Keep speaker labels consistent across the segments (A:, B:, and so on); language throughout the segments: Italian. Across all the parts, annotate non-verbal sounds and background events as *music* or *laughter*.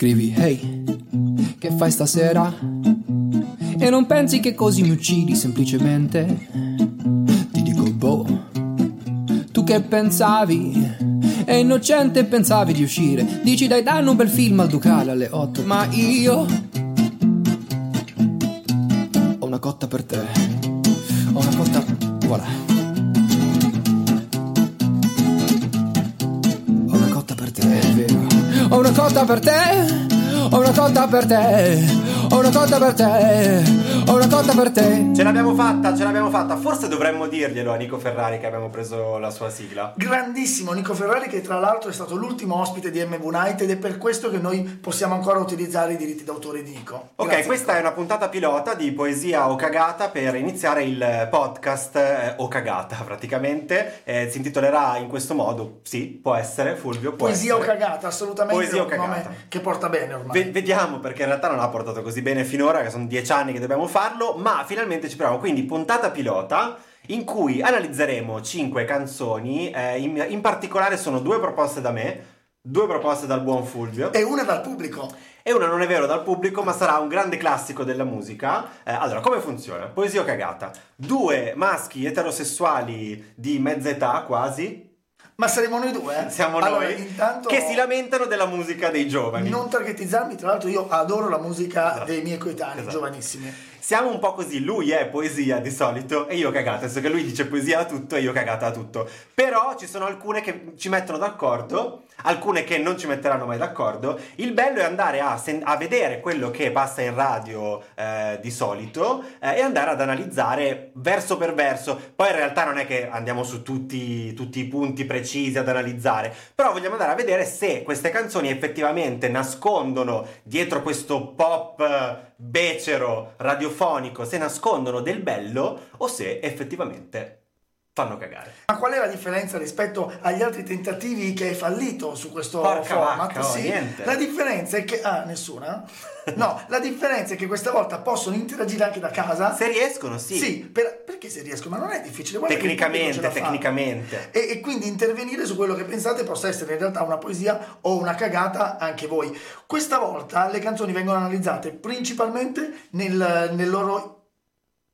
A: Scrivi, hey, che fai stasera? E non pensi che così mi uccidi semplicemente? Ti dico, boh, tu che pensavi? È innocente pensavi di uscire. Dici dai danno un bel film al Ducale alle 8. Ma io ho una cotta per te. Ho una cotta. Voilà. Ho una cotta per te, è vero. Ho una cotta per te. Ho una cotta per te. Ho una cotta per te. Ho una cotta per te.
B: Ce l'abbiamo fatta, ce l'abbiamo fatta. Forse dovremmo dirglielo a Nico Ferrari che abbiamo preso la sua sigla.
C: Grandissimo Nico Ferrari che tra l'altro è stato l'ultimo ospite di MV Night ed è per questo che noi possiamo ancora utilizzare i diritti d'autore di Nico.
B: Ok,
C: Grazie,
B: questa
C: Nico.
B: è una puntata pilota di Poesia o Cagata per iniziare il podcast eh, o Cagata *laughs* praticamente. Eh, si intitolerà in questo modo, sì, può essere, Fulvio, può
C: Poesia o
B: essere.
C: cagata, assolutamente
B: Poesia o cagata.
C: che porta bene ormai.
B: Ve- vediamo perché in realtà non ha portato così bene finora, che sono dieci anni che dobbiamo farlo, ma finalmente ci proviamo. Quindi puntata pilota in cui analizzeremo cinque canzoni, eh, in, in particolare sono due proposte da me, due proposte dal buon Fulvio.
C: E una dal pubblico.
B: E una non è vero dal pubblico, ma sarà un grande classico della musica. Eh, allora, come funziona? Poesia o cagata? Due maschi eterosessuali di mezza età quasi,
C: Ma saremo noi due? eh?
B: siamo
C: Allora,
B: noi,
C: intanto
B: che si lamentano della musica dei giovani.
C: Non targetizzarmi, tra l'altro io adoro la musica
B: Esatto.
C: dei miei coetanei,
B: Esatto.
C: giovanissimi.
B: Siamo un po' così, lui è poesia di solito e io cagata, senso che lui dice poesia a tutto e io cagata a tutto. Però ci sono alcune che ci mettono d'accordo, alcune che non ci metteranno mai d'accordo. Il bello è andare a, sen- a vedere quello che passa in radio eh, di solito eh, e andare ad analizzare verso per verso. Poi in realtà non è che andiamo su tutti, tutti i punti precisi ad analizzare, però vogliamo andare a vedere se queste canzoni effettivamente nascondono dietro questo pop becero radiofonico, se nascondono del bello o se effettivamente fanno cagare.
C: Ma qual è la differenza rispetto agli altri tentativi che hai fallito su questo
B: Porca
C: format?
B: vacca, oh,
C: Sì,
B: niente.
C: La differenza è che... Ah, nessuna? No, *laughs* la differenza è che questa volta possono interagire anche da casa.
B: Se riescono, sì.
C: Sì, per- perché se riescono? Ma non è difficile. guarda
B: Tecnicamente, tecnicamente.
C: E, e quindi intervenire su quello che pensate possa essere in realtà una poesia o una cagata anche voi. Questa volta le canzoni vengono analizzate principalmente nel, nel loro,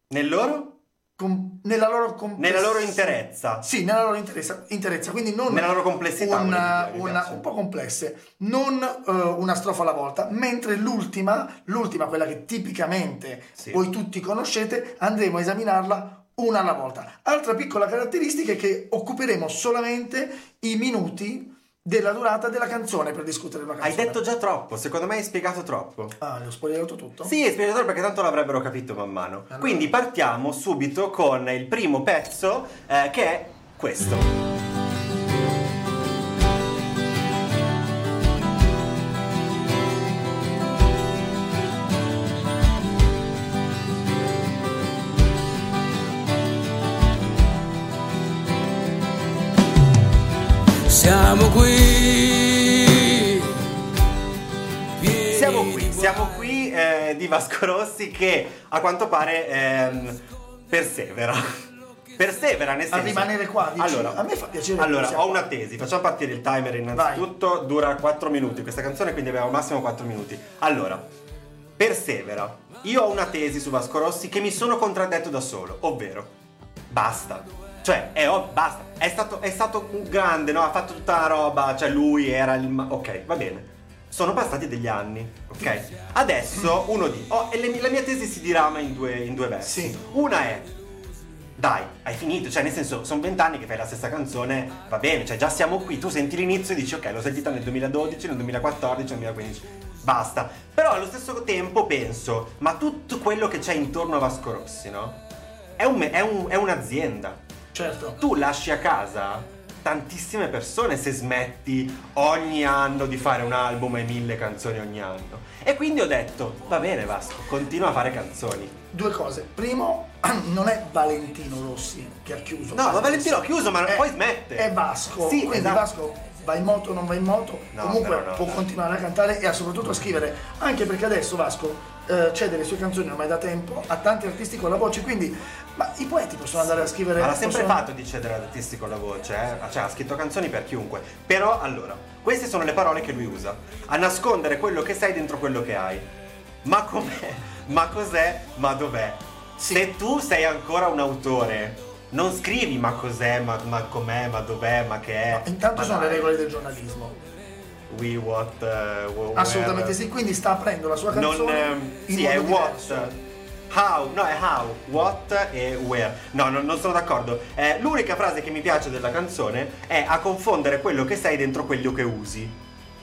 B: Nel loro?
C: com- nella loro compless-
B: Nella loro interezza.
C: Sì, nella loro interezza, interezza, quindi non
B: Nella loro complessità,
C: una-
B: dire,
C: una- un po' complesse, non eh, una strofa alla volta, mentre l'ultima, l'ultima, quella che tipicamente
B: Sì.
C: voi tutti conoscete, andremo a esaminarla una alla volta. Altra piccola caratteristica è che occuperemo solamente i minuti della durata della canzone per discutere una
B: Hai
C: canzone.
B: detto già troppo, secondo me hai spiegato troppo.
C: Ah, le ho spoilerato tutto?
B: Sì, spiegatore perché tanto l'avrebbero capito man mano.
C: Allora.
B: Quindi partiamo subito con il primo pezzo eh, che è questo. Vasco Rossi che a quanto pare ehm, persevera. Persevera nel
C: A
B: senso
C: rimanere qua, dici?
B: Allora,
C: A me fa piacere
B: Allora, ho
C: qua.
B: una tesi, facciamo partire il timer innanzitutto, dura 4 minuti questa canzone, quindi abbiamo massimo 4 minuti. Allora, persevera. Io ho una tesi su Vasco Rossi che mi sono contraddetto da solo, ovvero basta. Cioè, è ov- basta. È stato, è stato grande, no? Ha fatto tutta la roba, cioè lui era il... ma- Ok, va bene. Sono passati degli anni, ok? Adesso uno di... Oh, e le- la mia tesi si dirama in due, in due versi.
C: Sì.
B: Una è... Dai, hai finito, cioè nel senso, sono vent'anni che fai la stessa canzone, va bene, cioè già siamo qui, tu senti l'inizio e dici ok, l'ho sentita nel 2012, nel 2014, nel 2015, basta. Però allo stesso tempo penso, ma tutto quello che c'è intorno a Vasco Rossi, no? È, un è un- è un'azienda.
C: Certo.
B: Tu lasci a casa tantissime persone se smetti ogni anno di fare un album e mille canzoni ogni anno. E quindi ho detto, va bene Vasco, continua a fare canzoni.
C: Due cose. Primo, *clears throat* non è Valentino Rossi che ha chiuso.
B: No, ma Valentino ha chiuso, ma
C: È-
B: poi smette.
C: È Vasco.
B: Sì,
C: Quindi
B: esatto.
C: Vasco va in moto o non va in moto,
B: No,
C: comunque
B: però no,
C: può continuare a cantare e a soprattutto a scrivere. Anche perché adesso Vasco eh, cede le sue canzoni ormai da tempo a tanti artisti con la voce, quindi ma i poeti possono andare a scrivere...
B: Ma l'ha sempre
C: possono-
B: fatto di cedere ad artisti con la voce, eh? cioè ha scritto canzoni per chiunque. Però allora, queste sono le parole che lui usa. A nascondere quello che sei dentro quello che hai. Ma com'è? Ma cos'è? Ma dov'è? Se tu sei ancora un autore, non scrivi ma cos'è, ma, ma com'è, ma dov'è, ma che è.
C: Intanto
B: Ma
C: sono le
B: dai.
C: regole del giornalismo.
B: We, what, uh,
C: Assolutamente sì, quindi sta aprendo la sua canzone
B: non ehm,
C: in
B: sì è
C: modo
B: what.
C: diverso.
B: how no è how. What e where. No non, non sono d'accordo. Eh, l'unica frase che mi piace della canzone è a confondere quello che sei dentro quello che usi.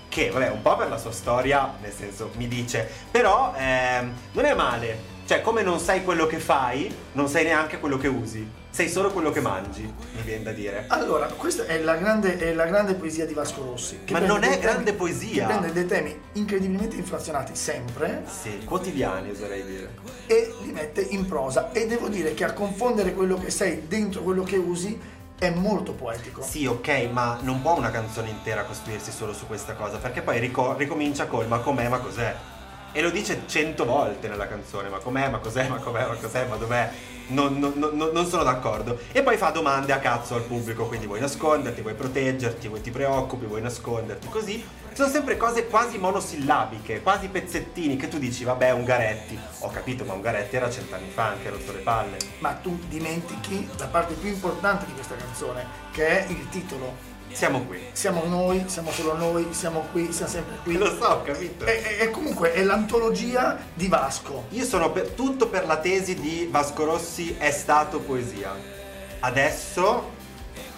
B: Che vabbè un po' per la sua storia nel senso mi dice. Però ehm, non è male. Cioè come non sai quello che fai non sai neanche quello che usi sei solo quello che mangi mi viene da dire
C: Allora, questa è la grande, è la grande poesia di Vasco Rossi.
B: Ma non è grande poesia.
C: Che prende dei temi incredibilmente inflazionati sempre
B: sì quotidiani oserei dire
C: e li mette in prosa. E devo dire che a confondere quello che sei dentro quello che usi è molto poetico.
B: Sì, ok, ma non può una canzone intera costruirsi solo su questa cosa, perché poi rico- ricomincia col ma com'è, ma cos'è. E lo dice cento volte nella canzone, ma com'è, ma cos'è, ma com'è, ma cos'è, ma dov'è. Non, non- non- non sono d'accordo. E poi fa domande a cazzo al pubblico, quindi vuoi nasconderti, vuoi proteggerti, vuoi ti preoccupi, vuoi nasconderti, così. Sono sempre cose quasi monosillabiche, quasi pezzettini che tu dici, vabbè, Ungaretti. Ho capito, ma Ungaretti era cent'anni fa, anche rotto le palle.
C: Ma tu dimentichi la parte più importante di questa canzone, che è il titolo.
B: Siamo qui.
C: Siamo noi, siamo solo noi, siamo qui, siamo sempre qui.
B: Lo so, ho capito.
C: E, e- comunque è l'antologia di Vasco.
B: Io sono per, tutto per la tesi di Vasco Rossi è stato poesia. Adesso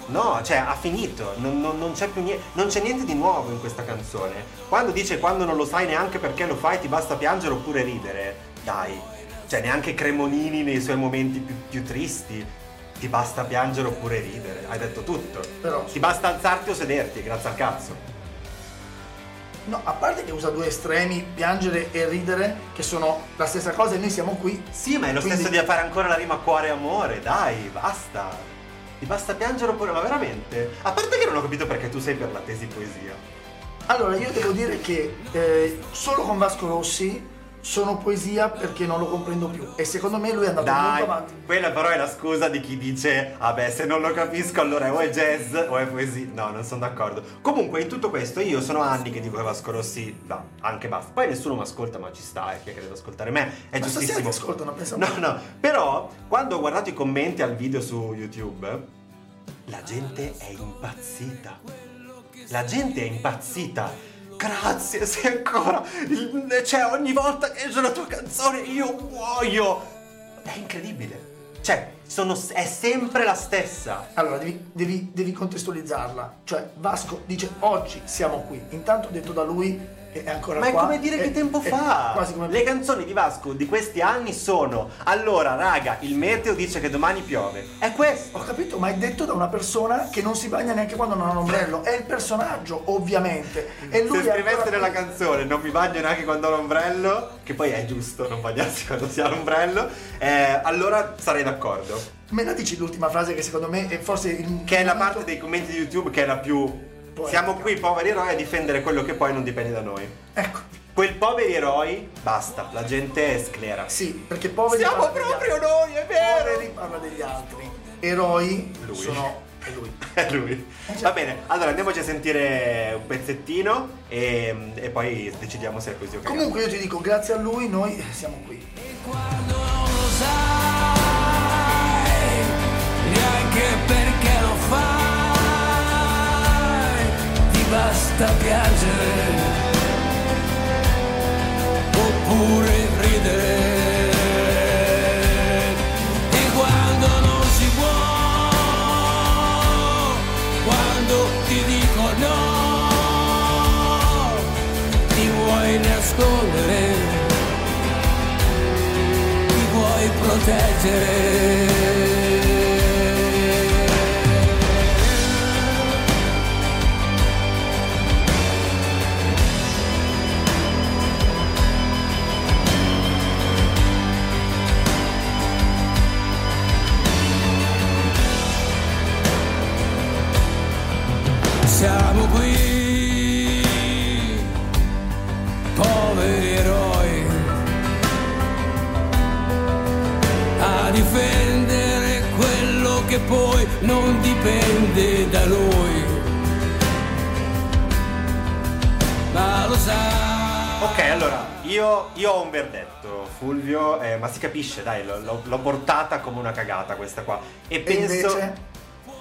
B: no, cioè ha finito, non, non- non c'è più niente, non c'è niente di nuovo in questa canzone. Quando dice quando non lo sai neanche perché lo fai ti basta piangere oppure ridere, dai, cioè neanche Cremonini nei suoi momenti più, più tristi. Ti basta piangere oppure ridere, hai detto tutto.
C: Però-
B: Ti basta alzarti o sederti, grazie al cazzo.
C: No, a parte che usa due estremi, piangere e ridere, che sono la stessa cosa e noi siamo qui.
B: Sì, ma è lo
C: Quindi-
B: stesso di fare ancora la rima cuore e amore, dai, basta. Ti basta piangere oppure, ma veramente? A parte che non ho capito perché tu sei per la tesi poesia.
C: Allora, io devo dire che eh, solo con Vasco Rossi sono poesia perché non lo comprendo più. E secondo me lui è andato
B: Dai,
C: molto avanti.
B: quella però è la scusa di chi dice, vabbè, se non lo capisco allora o è jazz o è poesia. No, non sono d'accordo. Comunque, in tutto questo, io sono anni che dico che Vasco Rossi, va, anche basta. Poi nessuno mi ascolta, ma ci sta, è che deve ascoltare me. È
C: Ma
B: giustissimo.
C: ti ascoltano, pensa
B: No, no, però quando ho guardato i commenti al video su YouTube, la gente è impazzita. La gente è impazzita. Grazie, sei ancora. Cioè, ogni volta che esce la tua canzone io muoio. È incredibile. Cioè, sono- è sempre la stessa.
C: Allora, devi, devi- devi contestualizzarla. Cioè, Vasco dice oggi siamo qui. Intanto detto da lui è ancora
B: Ma è
C: qua.
B: come dire che tempo
C: è
B: fa?
C: Quasi come
B: Le canzoni di Vasco di questi anni sono Allora, raga, il meteo dice che domani piove. È questo.
C: Ho capito, ma è detto da una persona che non si bagna neanche quando non ha un ombrello. È il personaggio, ovviamente. E lui
B: Se
C: è
B: scriveste
C: ancora
B: nella
C: qui.
B: canzone non mi bagno neanche quando ho l'ombrello, che poi è giusto non bagnarsi *laughs* quando si ha l'ombrello, eh, allora sarei d'accordo.
C: Me la dici l'ultima frase che secondo me è forse il
B: Che è la parte dei commenti di YouTube che è la più...
C: Poetica.
B: Siamo qui poveri eroi a difendere quello che poi non dipende da noi.
C: Ecco,
B: Quel poveri eroi, basta, la gente è sclera.
C: sì, perché poveri
B: Siamo proprio noi, è vero!
C: Poveri parla degli altri. Eroi
B: Lui.
C: sono è lui. *laughs*
B: È lui. Va bene, allora andiamoci a sentire un pezzettino e, e poi decidiamo se è così o cagato.
C: Comunque io ti dico, grazie a lui noi siamo qui.
D: quando non lo sai neanche perché basta piangere oppure ridere e quando non si può ti dico no ti vuoi nascondere ti vuoi proteggere. Dipende da noi. Ma lo sai.
B: Ok, allora, io, io ho un verdetto, Fulvio, eh, ma si capisce, dai, l'ho, l'ho- l'ho portata come una cagata questa qua. E
C: E
B: penso...
C: invece?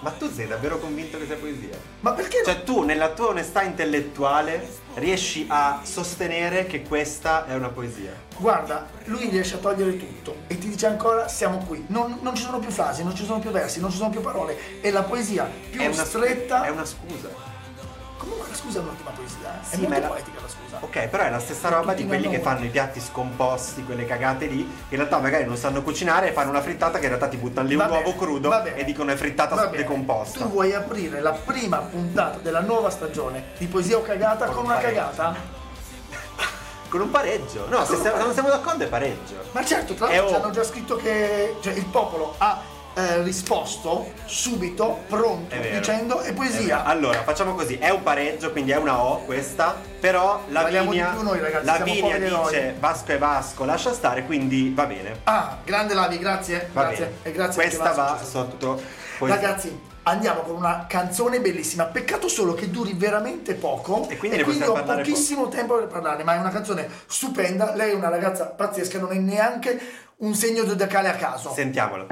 B: Ma tu sei davvero convinto che sia poesia?
C: Ma perché?
B: Cioè tu, nella tua onestà intellettuale, riesci a sostenere che questa è una poesia?
C: Guarda, lui riesce a togliere tutto e ti dice ancora siamo qui. Non, non ci sono più frasi, non ci sono più versi, non ci sono più parole. È la poesia più
B: è una,
C: stretta.
B: È una scusa.
C: Comunque la scusa è un'ultima poesia. eh.
B: Sì,
C: è molto
B: la-
C: poetica la scusa.
B: Ok, però è la stessa roba di quelli che fanno i piatti scomposti, quelle cagate lì. In realtà magari non sanno cucinare e fanno una frittata che in realtà ti buttano lì un
C: bene,
B: uovo crudo e dicono è frittata
C: Va bene.
B: decomposta.
C: Tu vuoi aprire la prima puntata della nuova stagione di Poesia o Cagata
B: Con
C: con,
B: un
C: una
B: pareggio.
C: cagata? *laughs*
B: Con un pareggio. No, se siamo-
C: pareggio.
B: non siamo d'accordo è pareggio.
C: Ma certo, tra l'altro ci
B: o-
C: hanno già scritto che cioè, il popolo ha eh, risposto subito, pronto,
B: È
C: dicendo è
B: È
C: poesia.
B: vero. Allora, facciamo così, è un pareggio, quindi è una O questa, però
C: di
B: Lavinia,
C: noi, ragazzi,
B: Lavinia dice Vasco e Vasco, lascia stare, quindi va bene.
C: Ah, grande Lavi, grazie.
B: Va
C: grazie.
B: bene.
C: E grazie
B: Questa va
C: Vasco, ci sei stato.
B: sotto poesia.
C: Ragazzi, andiamo con una canzone bellissima. Peccato solo che duri veramente poco
B: E quindi ne possiamo
C: ho
B: parlare
C: pochissimo tempo per parlarne, ma è una canzone stupenda. Lei è una ragazza pazzesca, non è neanche un segno zodiacale a caso.
B: Sentiamolo.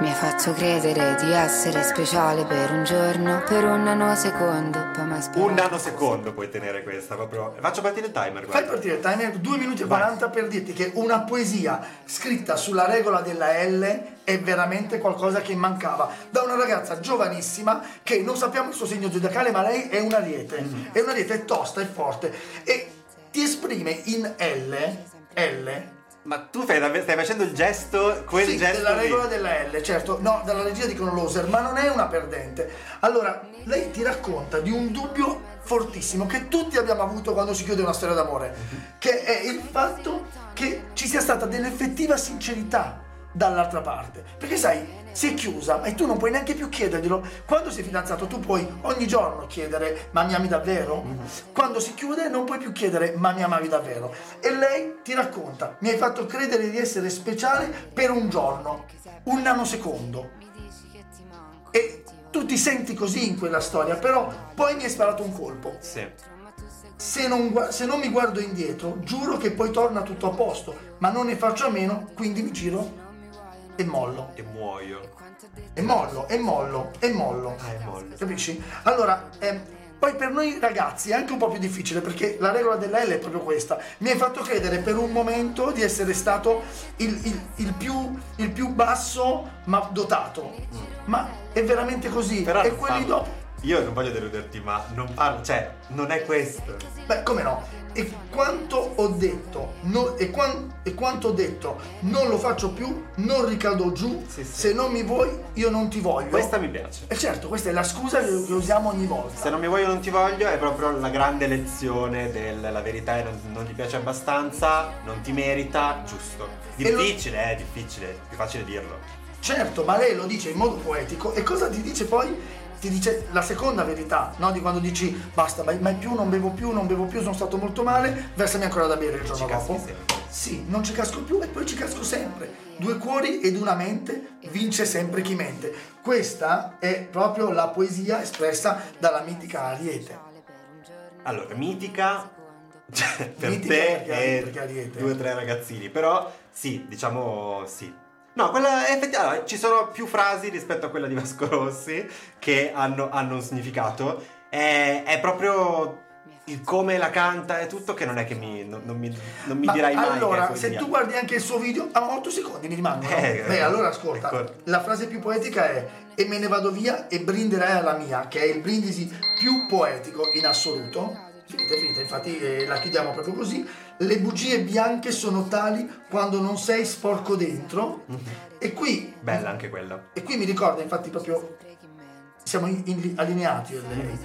E: Mi hai fatto credere di essere speciale per un giorno, per un nanosecondo, poi.
B: Un nanosecondo puoi tenere questa, proprio. Faccio partire il timer,
C: Fai
B: guarda.
C: partire il timer 2 minuti e
B: Vai.
C: 40 per dirti che una poesia scritta sulla regola della L è veramente qualcosa che mancava. Da una ragazza giovanissima che non sappiamo il suo segno zodiacale, ma lei è un ariete.
B: Mm-hmm.
C: È un ariete, tosta, è forte e ti esprime in L, L
B: Ma tu stai, dav- stai facendo il gesto, quel
C: sì,
B: gesto
C: della
B: lì.
C: regola della L, certo, no, dalla regia dicono loser, ma non è una perdente. Allora, lei ti racconta di un dubbio fortissimo che tutti abbiamo avuto quando si chiude una storia d'amore, che è il fatto che ci sia stata dell'effettiva sincerità dall'altra parte. Perché sai, si è chiusa e tu non puoi neanche più chiederglielo. Quando sei fidanzato tu puoi ogni giorno chiedere ma mi ami davvero? Quando si chiude non puoi più chiedere ma mi amavi davvero. E lei ti racconta, mi hai fatto credere di essere speciale per un giorno, un nanosecondo. E tu ti senti così in quella storia, però poi mi hai sparato un colpo.
B: Sì.
C: Se non, se non mi guardo indietro, giuro che poi torna tutto a posto, ma non ne faccio a meno, quindi mi giro e mollo.
B: E muoio.
C: E mollo, e mollo, e mollo.
B: Ah, è mollo.
C: Capisci? Allora, ehm, poi per noi ragazzi è anche un po' più difficile perché la regola della L è proprio questa. Mi hai fatto credere per un momento di essere stato il, il- il più, il più basso ma dotato. Ma è veramente così.
B: Però
C: e quelli dopo.
B: Io non voglio deluderti, ma non parlo, cioè, non è questo.
C: Beh, come no? E quanto ho detto, no- e, quan- e quanto ho detto, non lo faccio più, non ricado giù,
B: Sì, sì.
C: se non mi vuoi, io non ti voglio.
B: Questa mi piace.
C: E certo, questa è la scusa che, usiamo ogni volta.
B: Se non mi voglio non ti voglio è proprio la grande lezione del la verità è non, non ti piace abbastanza, non ti merita, giusto.
C: E lo-
B: Difficile, è difficile, più facile dirlo.
C: Certo, ma lei lo dice in modo poetico e cosa ti dice poi? Ti dice la seconda verità, no? Di quando dici basta, mai, più, non bevo più, non bevo più, sono stato molto male, versami ancora da bere il giorno dopo.
B: sempre.
C: Sì, non ci casco più e poi ci casco sempre. Due cuori ed una mente, vince sempre chi mente. Questa è proprio la poesia espressa dalla mitica Ariete.
B: Allora, mitica *laughs* cioè, per
C: Mitica
B: te
C: perché-
B: e
C: perché
B: due o tre ragazzini, però sì, diciamo sì. No, quella effettivamente ci sono più frasi rispetto a quella di Vasco Rossi che hanno, hanno un significato. È, è proprio il come la canta e tutto che non è che mi, non, non mi, non mi dirai mai. che è
C: allora, se tu guardi anche il suo video, a 8 secondi mi rimangono.
B: Eh,
C: Beh, allora ascolta,
B: ecco.
C: la frase più poetica è e me ne vado via e brinderai alla mia, che è il brindisi più poetico in assoluto. Finita, finita, infatti eh, la chiudiamo proprio così. Le bugie bianche sono tali quando non sei sporco dentro. E qui
B: Bella anche quella.
C: e qui mi ricorda infatti proprio siamo in- in- allineati io e lei.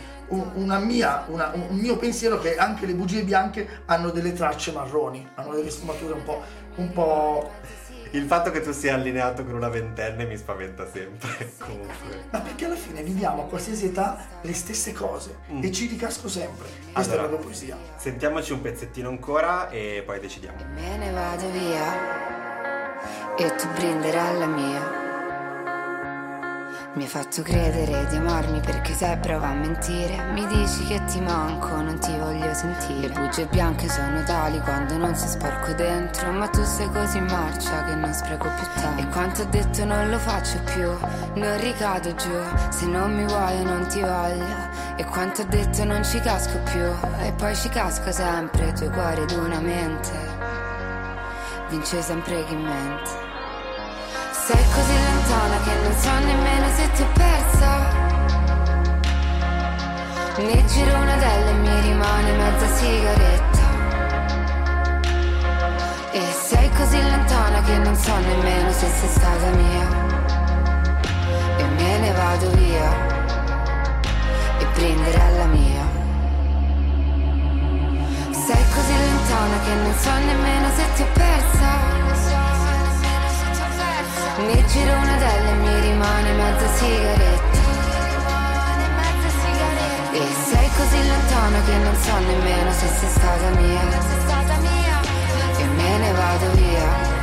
C: Una mia, una- un mio pensiero che anche le bugie bianche hanno delle tracce marroni, hanno delle sfumature un po', un po',
B: Il fatto che tu sia allineato con una ventenne mi spaventa sempre. Comunque.
C: Ma perché alla fine viviamo a qualsiasi età le stesse cose
B: Mm.
C: e ci ricasco sempre. Questa
B: Allora.
C: è la mia poesia.
B: Sentiamoci un pezzettino ancora e poi decidiamo.
E: Me ne vado via e tu brinderai alla mia. Mi hai fatto credere di amarmi perché sei brava a mentire. Mi dici che ti manco, non ti voglio sentire. Le bugie bianche sono tali quando non si sporco dentro. Ma tu sei così in marcia che non spreco più tempo. E quanto ho detto non lo faccio più, non ricado giù. Se non mi vuoi non ti voglio. E quanto ho detto non ci casco più. E poi ci casco sempre, due cuori ed una mente vince sempre chi mente. Sei così lontana che non so nemmeno se ti ho persa. Ne giro una delle e mi rimane mezza sigaretta. E sei così lontana che non so nemmeno se sei stata mia. E me ne vado via e prenderò alla mia. Sei così lontana che non so nemmeno se ti ho persa. Mi giro una delle e mi rimane mezza sigaretta. E sei così lontana che non so nemmeno se sei stata mia. E me ne vado via.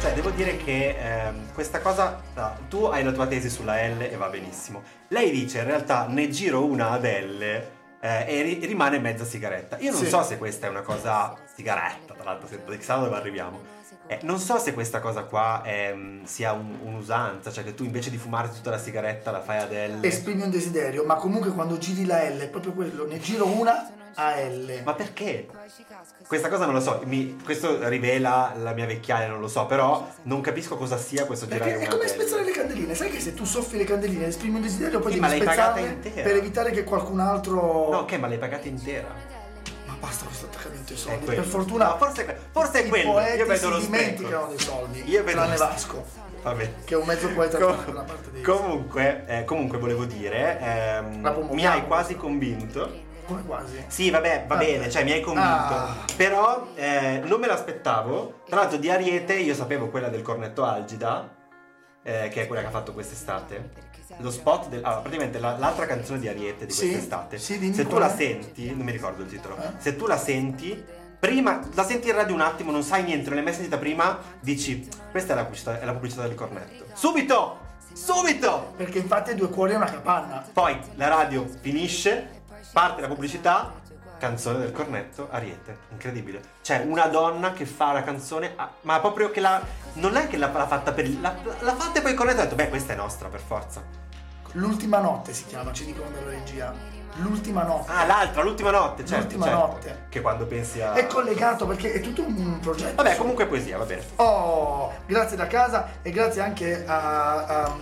B: Cioè, devo dire che ehm, questa cosa. ah, tu hai la tua tesi sulla L e va benissimo. Lei dice in realtà ne giro una ad L eh, e ri- rimane mezza sigaretta. Io non
C: Sì.
B: so se questa è una cosa. Sigaretta, tra l'altro, se- chissà dove arriviamo. Eh, non so se questa cosa qua ehm, sia un- un'usanza, cioè che tu invece di fumare tutta la sigaretta la fai ad L.
C: Esprimi un desiderio, ma comunque quando giri la L è proprio quello, ne giro una a L.
B: Ma perché? Questa cosa non lo so, mi- questo rivela la mia vecchiaia, non lo so, però non capisco cosa sia questo girare
C: Perché è
B: una
C: come spezzare le candeline, sai che se tu soffi le candeline, esprimi un desiderio, poi
B: Sì,
C: devi
B: ma l'hai pagata
C: spezzarle
B: intera.
C: per evitare che qualcun altro...
B: No, ok, ma l'hai pagata intera.
C: Basta questo attaccamento ai soldi. Per fortuna
B: forse, è forse è
C: i
B: quello.
C: poeti
B: Io vedo lo
C: dimenticano dei soldi,
B: Io vedo
C: tranne
B: lo
C: Vasco,
B: Vabbè.
C: che è un mezzo poeta
B: Com-
C: dei...
B: comunque, eh, comunque volevo dire, ehm, mi hai quasi convinto.
C: Come quasi?
B: Sì, vabbè, va
C: Ah.
B: bene, cioè mi hai convinto.
C: Ah.
B: Però eh, non me l'aspettavo. Tra l'altro di Ariete io sapevo quella del cornetto Algida, eh, che è quella che ha fatto quest'estate. Lo spot del... Allora, praticamente la- l'altra canzone di Ariete di
C: Sì,
B: quest'estate.
C: sì,
B: se tu la
C: è.
B: senti, non mi ricordo il titolo.
C: Eh?
B: Se tu la senti, prima la senti in radio un attimo, non sai niente, non l'hai mai sentita prima, dici questa è la pubblicità, è la pubblicità del cornetto. Subito! Subito!
C: Perché infatti due cuori è una capanna.
B: Poi la radio finisce, parte la pubblicità, canzone del cornetto, Ariete. Incredibile. C'è una donna che fa la canzone, ah, ma proprio che la. Non è che l'ha, l'ha fatta per. L'ha, l'ha fatta e poi il cornetto ha detto, beh, questa è nostra per forza.
C: L'ultima notte si chiama, ci dicono dalla regia. L'ultima notte.
B: Ah, l'altra, l'ultima notte, certo.
C: L'ultima
B: certo.
C: notte.
B: Che quando pensi a.
C: È collegato perché è tutto un progetto.
B: Vabbè, comunque poesia, va bene.
C: Oh, grazie da casa e grazie anche a, a,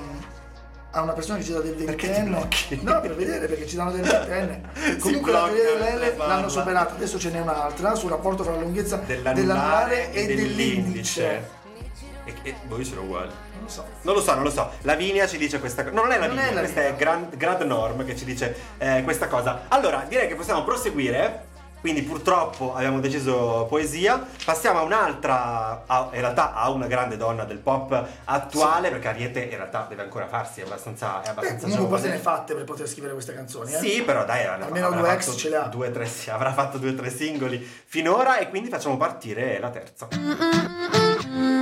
C: a una persona che ci dà del ventenne. No, per vedere perché ci danno del *laughs* ventenne. Comunque la teoria dell'L l'hanno superata, adesso ce n'è un'altra sul rapporto tra la lunghezza
B: Dell'anulare, e,
C: e dell'indice.
B: E, e voi sono uguali.
C: Non lo so.
B: Non lo so, non lo so. Lavinia ci dice questa cosa. No, non è
C: Non
B: Lavinia,
C: è
B: questa è Grand, Grad Norm che ci dice eh, questa cosa. Allora, direi che possiamo proseguire. Quindi purtroppo abbiamo deciso poesia. Passiamo a un'altra, a- in realtà a una grande donna del pop attuale, perché Ariete in realtà deve ancora farsi, è abbastanza, è
C: Beh,
B: abbastanza
C: comunque poi se ne
B: giovane.
C: è fatte per poter scrivere queste canzoni. Eh?
B: Sì, però dai,
C: Almeno
B: avrà
C: due ex ce le ha.
B: Due, tre, sì, avrà fatto due o tre singoli finora e quindi facciamo partire la terza.
F: Fammi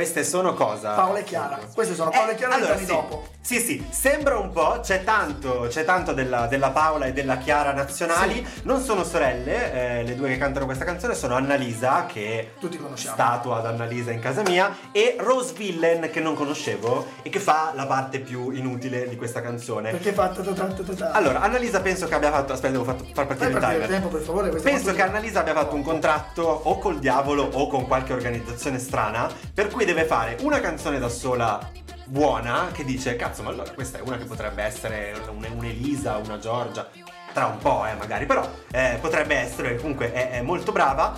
B: Queste sono cosa?
C: Paola e Chiara. Queste sono Paola e Chiara
B: Eh, allora,
C: anni
B: sì.
C: dopo.
B: Sì, sì, sembra un po', c'è tanto, c'è tanto della, della Paola e della Chiara nazionali. Non sono sorelle, eh, le due che cantano questa canzone sono Annalisa, che
C: Tutti conosciamo.
B: statua ad Annalisa in casa mia, e Rose Villain, che non conoscevo e che fa la parte più inutile di questa canzone.
C: Perché fa ta ta ta ta ta ta.
B: Allora, Annalisa penso che abbia fatto. Aspetta, devo fatto- far partire
C: Fai
B: il timer.
C: tempo, per favore,
B: Penso che Annalisa abbia fatto un contratto o col diavolo o con qualche organizzazione strana, per cui deve fare una canzone da sola buona che dice cazzo, ma allora questa è una che potrebbe essere un- un'Elisa, una Giorgia. tra un po', eh, magari, però eh, potrebbe essere, comunque è, è molto brava.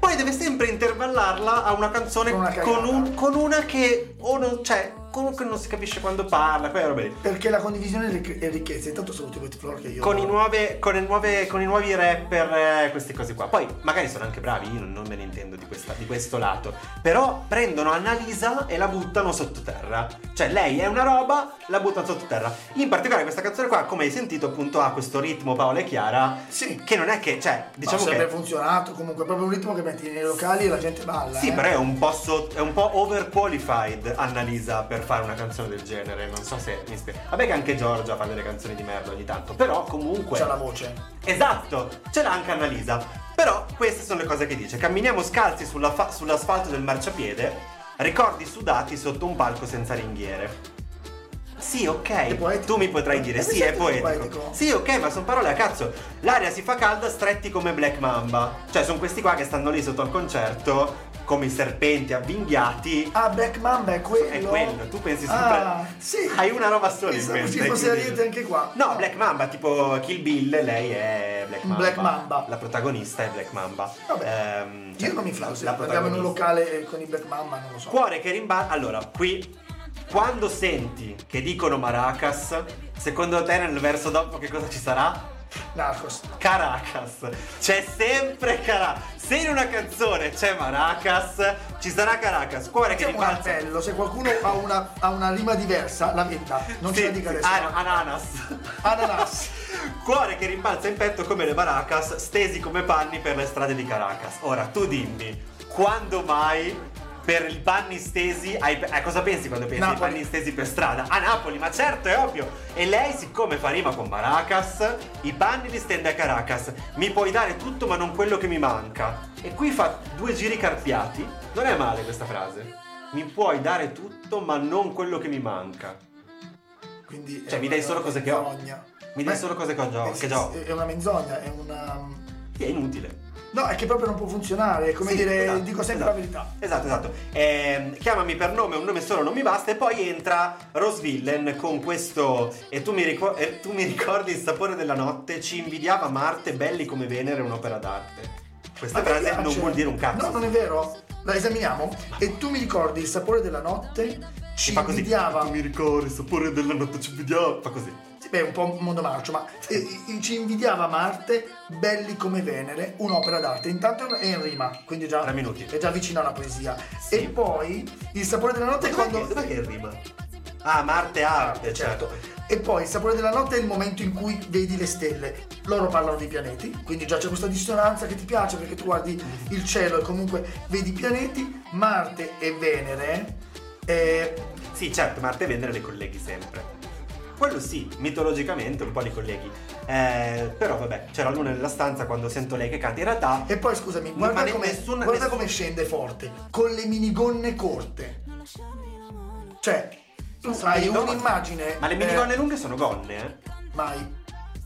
B: Poi deve sempre intervallarla a una canzone
C: Con una
B: con, un- con una che o non, cioè, comunque non si capisce quando parla, quelle robe lì.
C: Perché la condivisione è ric- è ricchezza. Intanto saluti Wet Floor che io.
B: Con i, nuove, con, le nuove- con i nuovi rapper, eh, queste cose qua. Poi magari sono anche bravi, io non, me ne intendo di, questa- di questo lato. Però prendono Annalisa e la buttano sottoterra. Cioè lei è una roba, la buttano sottoterra. In particolare questa canzone qua, come hai sentito, appunto ha questo ritmo Paola e Chiara.
C: Sì.
B: Che non è che, cioè,
C: Diciamo sempre
B: che...
C: funzionato. Comunque, è proprio un ritmo che metti nei locali e la gente balla.
B: Sì,
C: eh.
B: però è un po' sotto- è un po' overqualified Annalisa per fare una canzone del genere. Non so se mi spiego. Vabbè che anche Giorgia fa delle canzoni di merda ogni tanto. Però comunque.
C: C'ha la voce.
B: Esatto, ce l'ha anche Annalisa. Però queste sono le cose che dice. Camminiamo scalzi sulla fa- sull'asfalto del marciapiede, ricordi sudati sotto un palco senza ringhiere. Sì, ok. Tu mi potrai dire, sì, è poetico.
C: poetico.
B: Sì, ok, ma sono parole a cazzo. L'aria si fa calda, stretti come Black Mamba. Cioè, sono questi qua che stanno lì sotto al concerto, come i serpenti avvinghiati.
C: Ah, Black Mamba è quello.
B: È quello, tu pensi sempre.
C: Ah, sì.
B: Hai una roba sola in mente.
C: ci fosse Ariete anche qua.
B: No, Black Mamba, tipo Kill Bill, lei è Black Mamba.
C: Black Mamba.
B: La protagonista è Black Mamba.
C: Vabbè.
B: Ehm, cioè,
C: Io non mi
B: la
C: andiamo in un locale con i Black Mamba, non lo so.
B: Cuore che rimbalza. Allora, qui quando senti che dicono Maracas, secondo te nel verso dopo che cosa ci sarà?
C: Narcos.
B: Caracas. C'è sempre Caracas. Se in una canzone c'è Maracas, ci sarà Caracas. Cuore che
C: Facciamo un appello, se qualcuno ha una, ha una rima diversa, la metta. Non
B: Sì,
C: ce la dica adesso.
B: No, ananas.
C: Ananas. *laughs*
B: Cuore che rimbalza in petto come le baracas, stesi come panni per le strade di Caracas. Ora, tu dimmi, quando mai per i panni stesi, ai- a cosa pensi quando pensi ai panni stesi per strada? A Napoli, ma certo, è ovvio. E lei, siccome fa rima con Baracas, i panni li stende a Caracas. Mi puoi dare tutto ma non quello che mi manca. E qui fa due giri carpiati. Non è male questa frase. Mi puoi dare tutto ma non quello che mi manca.
C: Quindi
B: Cioè, mi dai solo cose che ho. Mi dai solo cose che ho già.
C: eh,
B: che già ho.
C: È una menzogna, è una.
B: È inutile.
C: No, è che proprio non può funzionare. È come
B: Sì,
C: dire,
B: esatto,
C: dico sempre
B: esatto.
C: la verità.
B: Esatto, esatto. Ehm, chiamami per nome, un nome solo non mi basta. E poi entra Rose Villain con questo. E tu mi, ricor- e tu mi ricordi il sapore della notte? Ci invidiava Marte, belli come Venere, un'opera d'arte. Questa
C: me
B: frase non vuol dire un cazzo.
C: No, non è vero. La esaminiamo. E tu mi ricordi il sapore della notte? Ci invidiava.
B: Tu mi ricordi il sapore della notte, ci invidiava. Fa così.
C: Beh, un po' un mondo marcio, ma eh, ci invidiava Marte, belli come Venere, un'opera d'arte. Intanto è in rima, quindi già
B: Tre minuti.
C: è già vicino alla poesia.
B: Sì.
C: E poi il sapore della notte è
B: Dov'è
C: quando.
B: che, dov'è che rima? Ah, Marte arte, certo.
C: E poi il sapore della notte è il momento in cui vedi le stelle. Loro parlano dei pianeti, quindi già c'è questa dissonanza che ti piace perché tu guardi il cielo e comunque vedi i pianeti. Marte e Venere. eh,
B: Sì, certo, Marte e Venere le colleghi sempre. Quello sì, mitologicamente un po' li colleghi. Eh, però vabbè, c'è la luna nella stanza quando sento lei che canta. In realtà
C: E poi scusami, guarda, come,
B: nessun-
C: guarda
B: nessun-
C: come scende forte, con le minigonne corte. Cioè, tu hai
B: minigonne.
C: un'immagine.
B: Ma le
C: eh,
B: minigonne lunghe sono gonne, eh?
C: mai,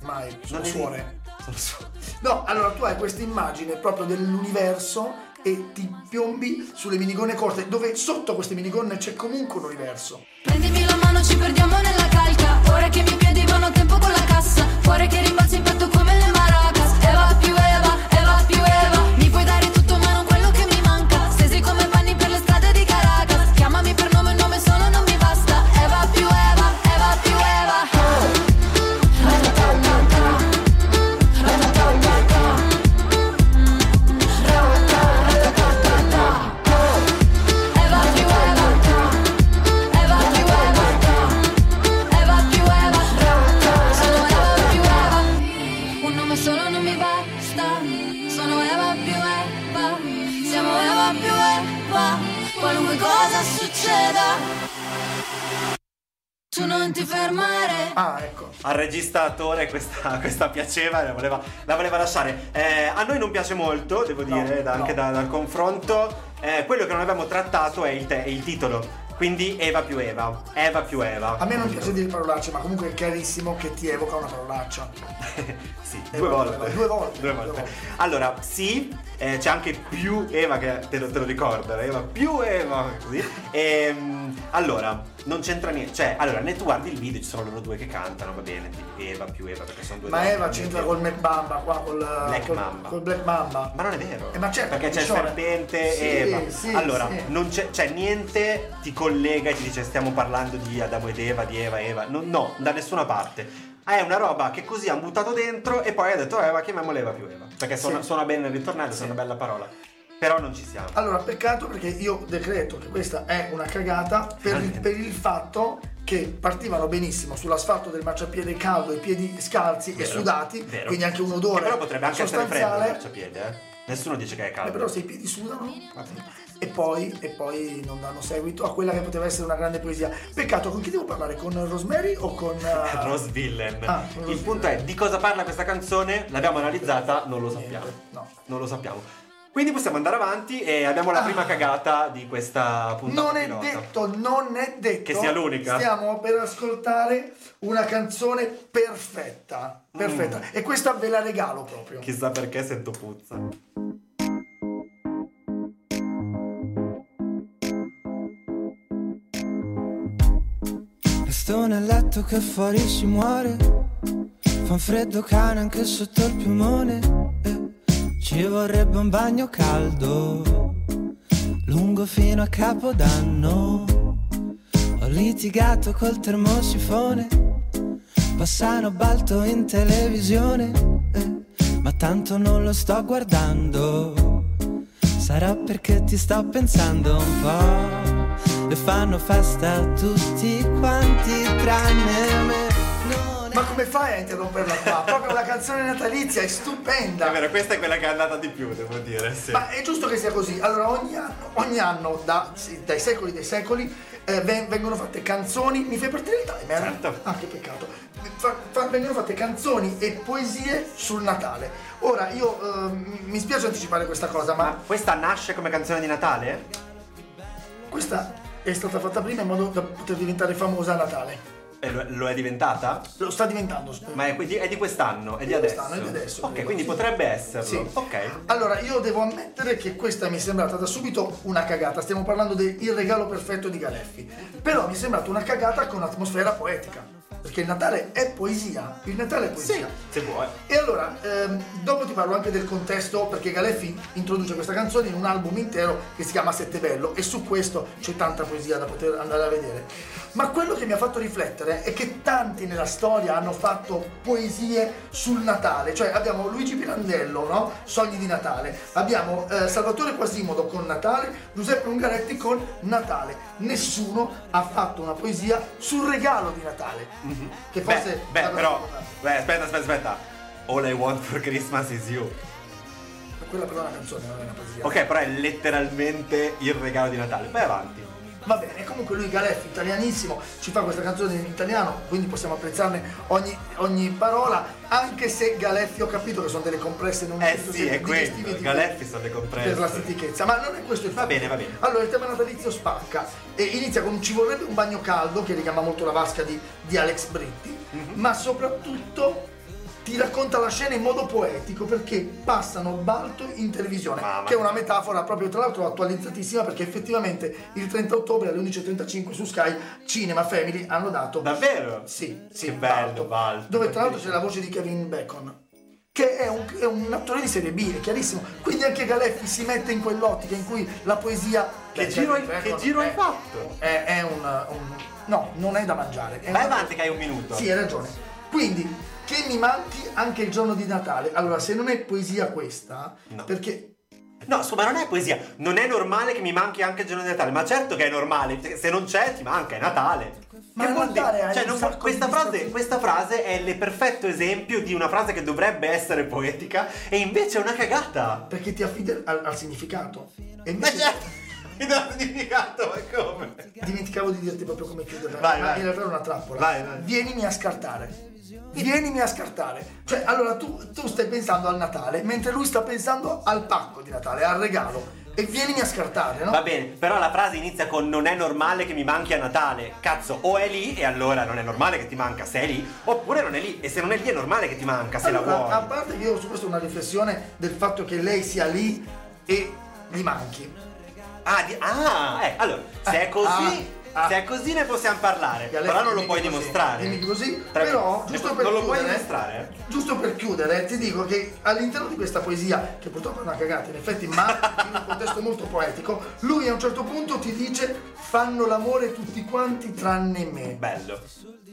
C: mai, sono
B: Non
C: suore.
B: Sono suore.
C: No, allora tu hai questa immagine proprio dell'universo e ti piombi sulle minigonne corte, dove sotto queste minigonne c'è comunque un universo.
F: Prendimi la mano, ci perdiamo nella calca. Ora che i miei piedi vanno a tempo con la cassa. Cuore che rimbalza in petto basta. Sono Eva più Eva. Siamo Eva più Eva. Qualunque cosa succeda. Tu non ti fermare.
C: Ah, ecco.
B: Al regista attore questa, *laughs* questa piaceva e la voleva, la voleva lasciare. Eh, a noi non piace molto, devo
C: No,
B: dire, da-
C: no.
B: anche da- dal confronto. Eh, quello che non abbiamo trattato è il, te- è il titolo. Quindi Eva più Eva. Eva più Eva.
C: A me non piace dire parolacce, ma comunque è chiarissimo che ti evoca una parolaccia. *laughs*
B: sì, due volte.
C: Due volte,
B: Due
C: due
B: volte.
C: volte.
B: Allora, sì, eh, c'è anche più Eva che te lo, te lo ricordo. Eva più Eva. Così. Ehm, allora, non c'entra niente. Cioè, allora, ne tu guardi il video, ci sono loro due che cantano, va bene, Eva più Eva, perché sono due
C: Ma Eva c'entra col Mac Bamba qua, col
B: Black
C: col,
B: Mamba.
C: col Black Mamba.
B: Ma non è vero.
C: Eh, ma certo,
B: Perché c'è il serpente
C: Sì,
B: e Eva.
C: sì,
B: allora,
C: sì.
B: non c'è, cioè, niente ti collega e ti dice stiamo parlando di Adamo ed Eva, di Eva, Eva. No, no, da nessuna parte. È una roba che così hanno buttato dentro e poi ha detto Eva, chiamiamola Eva più Eva. Perché suona,
C: Sì.
B: suona bene nel ritornello, è una bella parola. Però non ci siamo.
C: Allora, peccato perché io decreto che questa è una cagata per il, per il fatto che partivano benissimo sull'asfalto del marciapiede caldo, i piedi scalzi e
B: Vero,
C: sudati,
B: vero.
C: quindi anche un
B: Che
C: odore
B: però potrebbe anche essere freddo il marciapiede, eh. Nessuno dice che è
C: Eh,
B: caldo.
C: però se i piedi sudano e poi, e poi non danno seguito a quella che poteva essere una grande poesia. Peccato, con chi devo parlare? Con Rosemary o con... uh, *laughs*
B: Rose Villain.
C: Ah, Rose
B: il punto
C: Villain.
B: è di cosa parla questa canzone? L'abbiamo analizzata, non lo
C: Niente,
B: sappiamo.
C: no.
B: Non lo sappiamo. Quindi possiamo andare avanti e abbiamo la prima cagata di questa puntata.
C: Ah. Non è
B: pilota.
C: detto, non è detto
B: Che sia l'unica.
C: Stiamo per ascoltare una canzone perfetta. Perfetta.
B: Mm.
C: E questa ve la regalo proprio.
B: Chissà perché sento puzza.
G: Resto nel letto che fuori si muore Fa un freddo cane anche sotto il piumone eh. Ci vorrebbe un bagno caldo Lungo fino a capodanno Ho litigato col termosifone Passano balto in televisione eh. Ma tanto non lo sto guardando Sarà perché ti sto pensando un po' E fanno festa tutti quanti tranne me
C: Ma come fai a interromperla qua? Proprio una canzone natalizia, è stupenda.
B: È vero, questa è quella che è andata di più, devo dire. Sì.
C: Ma è giusto che sia così. Allora, ogni anno, ogni anno da- sì, dai secoli dei secoli, eh, ven- vengono fatte canzoni. Mi fai partire il timer?
B: Certo.
C: Ah, che peccato. Fa- fa- vengono fatte canzoni e poesie sul Natale. Ora, io ehm, mi spiace anticipare questa cosa,
B: Ma
C: ma
B: questa nasce come canzone di Natale?
C: questa è stata fatta prima in modo da poter diventare famosa a Natale.
B: E lo, lo è diventata?
C: Lo sta diventando. spero.
B: Ma è, quindi- è di quest'anno, è di
C: Di
B: adesso.
C: quest'anno, è di adesso,
B: Ok, quindi potrebbe esserlo.
C: Sì.
B: Ok.
C: Allora, io devo ammettere che questa mi è sembrata da subito una cagata. Stiamo parlando del regalo perfetto di Galeffi. Però mi è sembrata una cagata con atmosfera poetica. Perché il Natale è poesia. Il Natale è poesia.
B: Se vuoi.
C: E allora, ehm, dopo ti parlo anche del contesto, perché Galeffi introduce questa canzone in un album intero che si chiama Sette Bello e su questo c'è tanta poesia da poter andare a vedere. Ma quello che mi ha fatto riflettere è che tanti nella storia hanno fatto poesie sul Natale, cioè abbiamo Luigi Pirandello, no? Sogni di Natale, abbiamo eh, Salvatore Quasimodo con Natale, Giuseppe Ungaretti con Natale. Nessuno ha fatto una poesia sul regalo di Natale. Che forse
B: Beh, beh, però. Beh, aspetta, aspetta, aspetta. All I want for Christmas is you.
C: Quella però è una canzone, non è una poesia.
B: Ok, però è letteralmente il regalo di Natale. Vai avanti.
C: Va bene, comunque lui Galeffi, italianissimo, ci fa questa canzone in italiano, quindi possiamo apprezzarne ogni, ogni parola, anche se Galeffi ho capito che sono delle compresse non
B: Eh sì, è quello.
C: di-
B: Galeffi sono le compresse.
C: Per la stitichezza, ma non è questo il
B: Va
C: fatto.
B: bene, va bene.
C: Allora, il tema natalizio spacca e inizia con ci vorrebbe un bagno caldo, che richiama molto la vasca di, di Alex Britti,
B: Mhm.
C: ma soprattutto ti racconta la scena in modo poetico perché passano Balto in televisione,
B: Mamma
C: che è una metafora proprio tra l'altro attualizzatissima perché effettivamente il 30 ottobre alle 11.35 su Sky Cinema Family hanno dato
B: Davvero?
C: sì, sì,
B: Che bello, Balto.
C: Dove tra l'altro c'è la voce di Kevin Bacon. Che è un, è un attore di serie B, è chiarissimo. Quindi anche Galeffi si mette in quell'ottica in cui la poesia.
B: Che giro hai- che giro hai
C: è-
B: fatto?
C: È, è un, un- No, non è da mangiare.
B: Vai avanti che hai un minuto.
C: Sì, hai ragione. Quindi, che mi manchi anche il giorno di Natale. Allora, se non è poesia questa,
B: No.
C: perché
B: No, scusa, ma non è poesia. Non è normale che mi manchi anche il giorno di Natale. Ma certo che è normale. perché Se non c'è, ti manca, è Natale.
C: Ma
B: Che vuol dire? Cioè, non- questa, frase, questa frase è il perfetto esempio di una frase che dovrebbe essere poetica e invece è una cagata.
C: perché ti affidi al, al significato. E
B: Ma certo, *laughs* mi dà significato, ma come?
C: dimenticavo di dirti proprio come chiuderla.
B: Vai,
C: ma
B: vai.
C: in realtà è una trappola.
B: Vai, vai.
C: Vienimi a scartare. Vienimi a scartare. Cioè, allora tu, tu stai pensando al Natale, mentre lui sta pensando al pacco di Natale, al regalo. E vienimi a scartare, no?
B: Va bene, però la frase inizia con non è normale che mi manchi a Natale. Cazzo, o è lì e allora non è normale che ti manca se è lì, oppure non è lì e se non è lì è normale che ti manca se
C: Allora,
B: la vuoi.
C: a parte che io ho su questo una riflessione del fatto che lei sia lì e gli manchi.
B: Ah, di- ah, eh, allora, se è così,
C: Ah, Ah.
B: Se è così ne possiamo parlare. Però non lo puoi
C: così,
B: dimostrare.
C: dimmi così,
B: Tra-
C: però giusto per
B: Non lo puoi dimostrare?
C: Giusto per chiudere, ti dico che all'interno di questa poesia, che purtroppo è una cagata, in effetti, ma *laughs* in un contesto molto poetico, lui a un certo punto ti dice fanno l'amore tutti quanti tranne me.
B: Bello.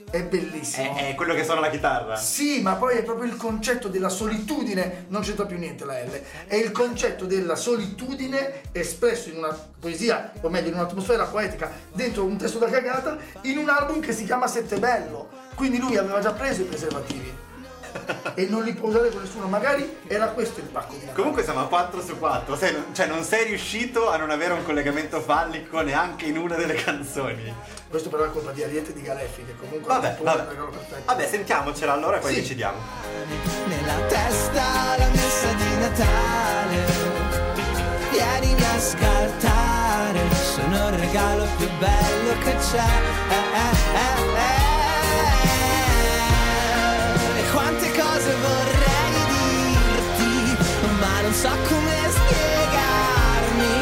C: È bellissimo.
B: È, è quello che suona la chitarra.
C: Sì, ma poi è proprio il concetto della solitudine, non c'entra più niente la L, è il concetto della solitudine espresso in una poesia, o meglio in un'atmosfera poetica, dentro un testo da cagata, in un album che si chiama Sette Bello. Quindi lui aveva già preso i preservativi e non li può usare con nessuno, magari era questo il pacco di Natale.
B: Comunque siamo a 4 su 4, sei- cioè non sei riuscito a non avere un collegamento fallico neanche in una delle canzoni.
C: Questo però è colpa di Ariete e di Galeffi, che comunque
B: Vabbè, vabbè. Vabbè, sentiamocela allora e poi
C: Sì.
B: decidiamo.
G: Nella testa la messa di Natale Vienimi a scartare Sono il regalo più bello che c'è Eh, eh, eh, cose vorrei dirti Ma non so come spiegarmi.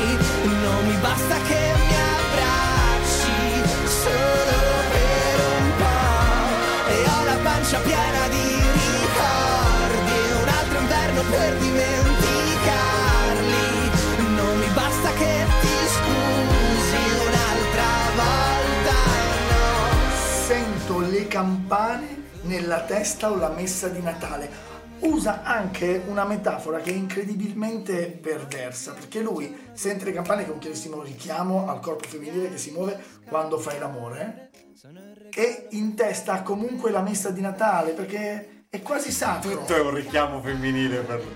G: Non mi basta che mi abbracci Solo per un po' E ho la pancia piena di ricordi un altro inverno per dimenticarli. Non mi basta che ti scusi un'altra volta no.
C: Sento le campane nella testa o la messa di Natale. Usa anche una metafora che è incredibilmente perversa, perché lui sente le campane che è un chiarissimo richiamo al corpo femminile che si muove quando fai l'amore e in testa ha comunque la messa di Natale, perché è quasi sacro.
B: Tutto è un richiamo femminile per lui.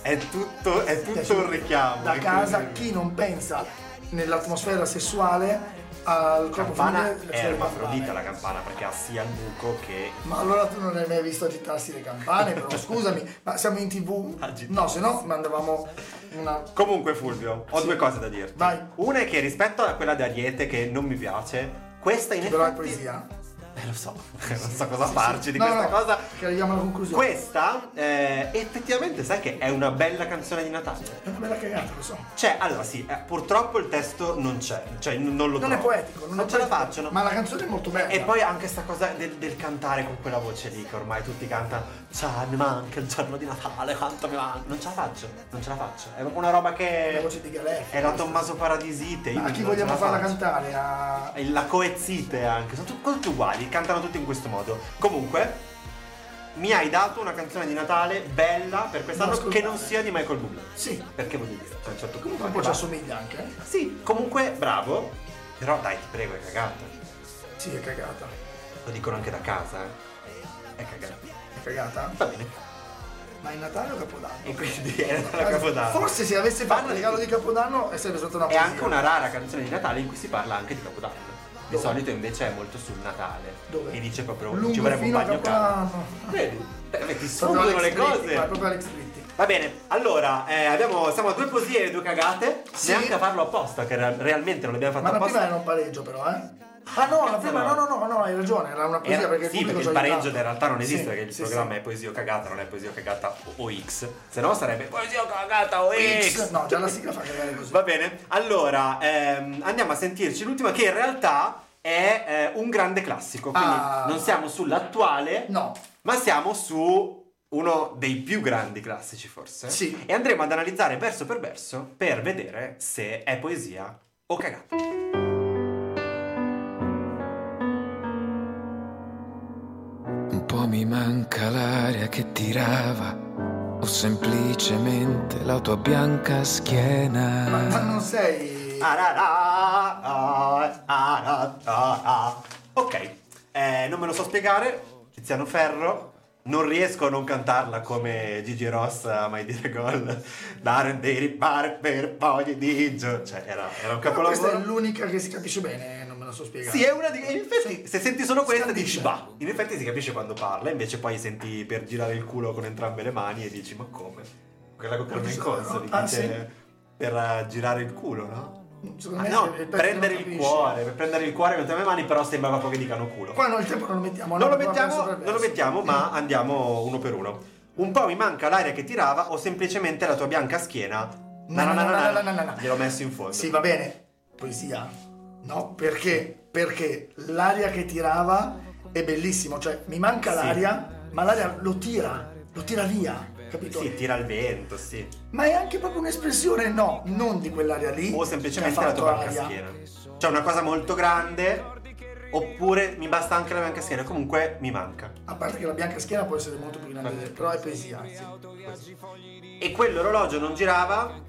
B: È tutto, è tutto un richiamo.
C: Da casa chi non pensa nell'atmosfera sessuale al
B: Campana è ermafrodita la campana perché ha sia il buco che
C: Ma allora tu non hai mai visto agitarsi le campane, però *laughs* scusami, ma siamo in tv?
B: Agitare.
C: No, se no mandavamo una...
B: Comunque Fulvio, ho due cose da dirti.
C: Vai.
B: Una è che rispetto a quella di Ariete che non mi piace, questa in
C: Però è
B: effetti
C: poesia.
B: Eh, lo so, *laughs* non so cosa farci di
C: No,
B: questa
C: no,
B: cosa.
C: Che arriviamo alla conclusione.
B: Questa eh, effettivamente sai che è una bella canzone di Natale.
C: È una bella cagata, lo so.
B: Cioè, allora sì, eh, purtroppo il testo non c'è, cioè n- non lo
C: Non
B: trovo.
C: è poetico, non,
B: non
C: è
B: ce la
C: poetico,
B: facciano.
C: Ma la canzone è molto bella.
B: E poi anche sta cosa del, del cantare con quella voce lì che ormai tutti cantano Cioè mi manca il giorno di Natale, quanto mi manca Non ce la faccio, non ce la faccio È proprio una roba
C: la
B: che
C: voce di Galeffi.
B: È la Tommaso Paradisite io
C: Ma a chi
B: non
C: vogliamo
B: ce la
C: farla
B: faccio.
C: cantare? A...
B: E La coezzite anche, sono tu- tutti uguali, cantano tutti in questo modo Comunque mi hai dato una canzone di Natale bella per quest'anno che non sia di Michael Bublé
C: Sì,
B: Perché voglio dire, cioè, a un certo punto
C: un po' ci assomiglia anche. eh?
B: Sì, comunque bravo Però dai ti prego è cagata
C: Sì, è cagata.
B: Lo dicono anche da casa eh È cagata
C: È cagata?
B: Va bene
C: Ma è Natale o Capodanno?
B: E quindi è la Capodanno.
C: Forse se avesse fatto il regalo di Capodanno eh, sarebbe stata una
B: È
C: poesia.
B: anche una rara canzone di Natale in cui si parla anche di Capodanno. Di solito invece è molto sul Natale.
C: Dove?
B: E dice proprio
C: Lungo
B: ci vorrebbe un bagno caldo. Vedi? Eh, ti sfuggono le cose.
C: ma proprio Alex Britti.
B: Va bene, allora eh, abbiamo, siamo a due poesie e due cagate.
C: Sì.
B: Neanche a farlo apposta, che re- realmente non l'abbiamo
C: Ma
B: fatto
C: la prima
B: apposta.
C: era un pareggio però, eh? Ah no, la prima
B: no.
C: no, no, no, hai ragione, era una poesia
B: Era-
C: perché
B: sì, perché il pareggio in realtà non esiste,
C: Sì,
B: perché il
C: sì,
B: programma
C: sì.
B: è poesia o cagata, non è poesia o cagata o, o X. Se no sarebbe poesia o cagata o X.
C: X. No, già la sigla fa cagare così.
B: Va bene, allora ehm, andiamo a sentirci l'ultima che in realtà è eh, un grande classico, quindi
C: Ah.
B: non siamo sull'attuale,
C: No.
B: ma siamo su uno dei più grandi classici forse.
C: Sì.
B: E andremo ad analizzare verso per verso per vedere se è poesia o cagata.
H: Un po' mi manca l'aria che tirava, o semplicemente la tua bianca
C: Ma,
H: schiena.
C: ma non sei...
B: Ok, eh, non me lo so spiegare. Tiziano Ferro. Non riesco a non cantarla come Gigi Ross a mai dire gol. Dare dei ripare per poi di gio. Cioè, era, era un
C: Però questa è
B: capolavoro.
C: l'unica che si capisce bene, non me la so spiegare.
B: Sì, è una di. In effetti, se senti solo questa, dici bah. In effetti si capisce quando parla, invece poi senti per girare il culo con entrambe le mani e dici, ma come? Quella con Carmen
C: sono-
B: Consoli
C: ah,
B: dice
C: sì?
B: per eh, girare il culo, no?
C: Secondo
B: Ah,
C: me
B: no, prendere il cuore, per prendere il cuore entrambe le mani, però sembra proprio che dicano culo.
C: Qua no, il tempo non lo mettiamo.
B: Non
C: no,
B: lo mettiamo, non lo mettiamo, ma andiamo uno per uno. Un po' mi manca l'aria che tirava o semplicemente la tua bianca schiena.
C: No, no, no, no, no, no.
B: Gliel'ho messo in fondo.
C: Sì, va bene. Poesia. No, perché? Perché l'aria che tirava è bellissimo, cioè mi manca l'aria, ma l'aria lo tira, lo tira via, capito?
B: Sì, tira il vento, sì.
C: Ma è anche proprio un'espressione, no, non di quell'aria lì.
B: O semplicemente la tua
C: aria.
B: schiena. Cioè una cosa molto grande, oppure mi basta anche la schiena, comunque mi manca.
C: A parte che la bianca schiena può essere molto più grande, del- però è poesia. sì.
B: E quell'orologio non girava,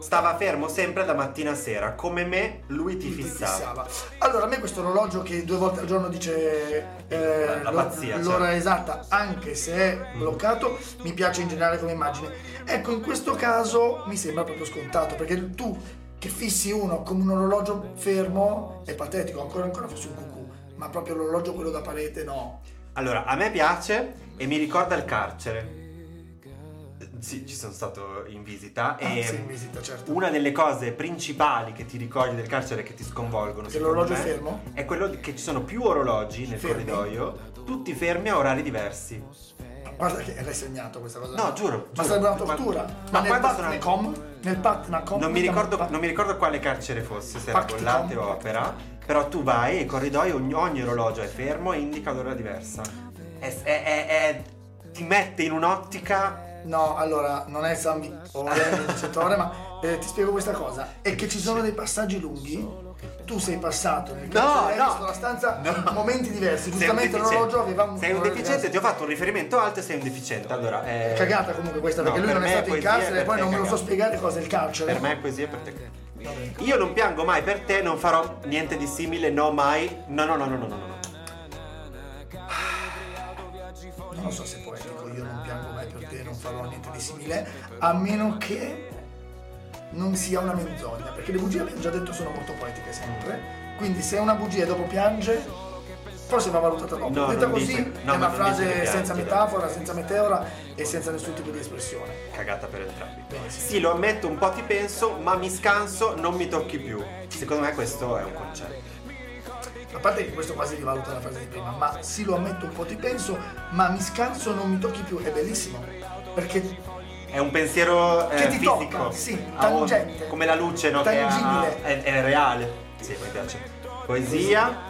B: stava fermo sempre da mattina a sera. Come me, lui ti fissava.
C: fissava. Allora, a me questo orologio che due volte al giorno dice eh,
B: La- pazzia,
C: l'ora
B: certo.
C: esatta, anche se è bloccato, mi piace in generale come immagine. Ecco, in questo caso mi sembra proprio scontato, perché tu che fissi uno come un orologio fermo è patetico, ancora ancora fosse un cucù, ma proprio l'orologio quello da parete no.
B: Allora, a me piace e mi ricorda il carcere. Sì, ci sono stato in visita
C: Ah,
B: e
C: sì, in visita, certo.
B: una delle cose principali che ti ricordi del carcere che ti sconvolgono
C: Che l'orologio
B: me,
C: è fermo?
B: è quello che ci sono più orologi nel
C: Fermi?
B: corridoio, tutti fermi a orari diversi.
C: Guarda che l'hai segnato questa cosa.
B: No, giuro,
C: Ma
B: giuro.
C: sarebbe una
B: Ma-
C: tortura.
B: ma
C: Ma, nel
B: quando sono-
C: Patnacom, nel Patnacom,
B: Non mi, ricordo,
C: Pat-
B: non mi ricordo quale carcere fosse, se era. Bollate o Opera, però tu vai e il corridoio, ogni, ogni orologio è fermo e indica l'ora diversa. È- è- è- ti mette in un'ottica
C: No, allora, non è San Vittore, *laughs* il vincitore, ma eh, ti spiego questa cosa. È che ci sono dei passaggi lunghi. Tu sei passato nel
B: No,
C: carcere, hai
B: no.
C: visto la stanza
B: No.
C: momenti diversi. Giustamente l'orologio aveva un
B: Sei un deficiente, ti ho fatto un riferimento alto e sei un deficiente. Allora, eh,
C: Cagata comunque questa,
B: no,
C: perché lui
B: per
C: non è stato in carcere e poi non me lo so spiegare cosa è il carcere.
B: Per me è poesia e per te. Io non piango mai per te, non farò niente di simile, no mai. No, no, no, no, no, no, no.
C: Simile, a meno che non sia una menzogna, perché le bugie abbiamo già detto sono molto poetiche sempre, quindi se è una bugia e dopo piange, forse va valutata dopo.
B: No,
C: Detta così
B: dice- no,
C: è una frase
B: che
C: senza
B: piange,
C: metafora, senza meteora e senza nessun tipo di espressione.
B: Cagata per entrambi. Sì, lo ammetto, un po' ti penso, ma mi scanso, non mi tocchi più. Secondo me questo è un concetto.
C: A parte che questo quasi rivaluta la frase di prima, ma sì lo ammetto un po' ti penso, ma mi scanso non mi tocchi più, è bellissimo, perché
B: È un pensiero eh,
C: Che ti
B: fisico.
C: tocca, sì, tangente.
B: come la luce, no?
C: Tangibile.
B: Ha- è, è reale. Sì, mi piace. Poesia.